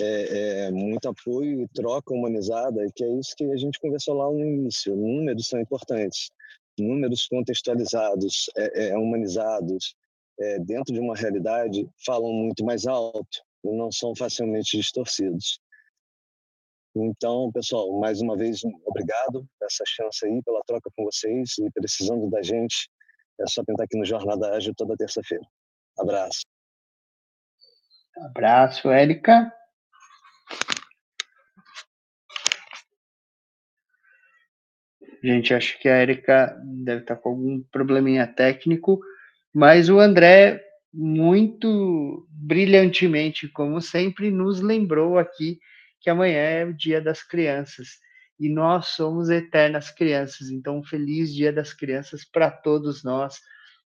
é, é, muito apoio e troca humanizada, que é isso que a gente conversou lá no início. Números são importantes, números contextualizados, é, é humanizados, é, dentro de uma realidade, falam muito mais alto e não são facilmente distorcidos. Então, pessoal, mais uma vez, obrigado por essa chance aí, pela troca com vocês e precisando da gente, é só tentar aqui no Jornada Ágil toda terça-feira. Abraço. Abraço, Érica. Gente, acho que a Érica deve estar com algum probleminha técnico. Mas o André, muito brilhantemente, como sempre, nos lembrou aqui que amanhã é o Dia das Crianças e nós somos eternas crianças. Então, feliz Dia das Crianças para todos nós,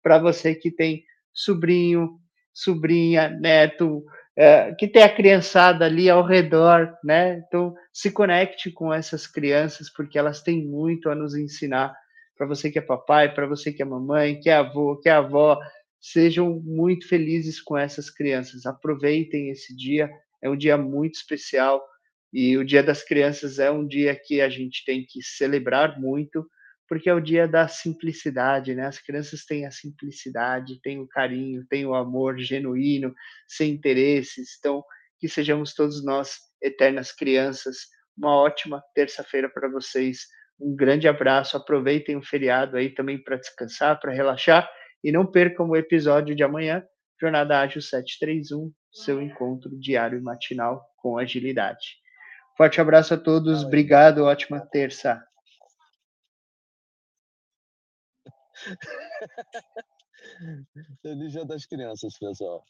para você que tem sobrinho, sobrinha, neto, é, que tem a criançada ali ao redor, né? Então, se conecte com essas crianças, porque elas têm muito a nos ensinar para você que é papai, para você que é mamãe, que é avô, que é avó, sejam muito felizes com essas crianças. Aproveitem esse dia, é um dia muito especial e o Dia das Crianças é um dia que a gente tem que celebrar muito, porque é o dia da simplicidade, né? As crianças têm a simplicidade, têm o carinho, têm o amor genuíno, sem interesses. Então, que sejamos todos nós eternas crianças. Uma ótima terça-feira para vocês um grande abraço, aproveitem o feriado aí também para descansar, para relaxar e não percam o episódio de amanhã, Jornada Ágil 731, seu encontro diário e matinal com agilidade. Forte abraço a todos, obrigado, ótima terça. Feliz Dia das Crianças, pessoal.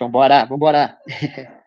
Vambora, vambora.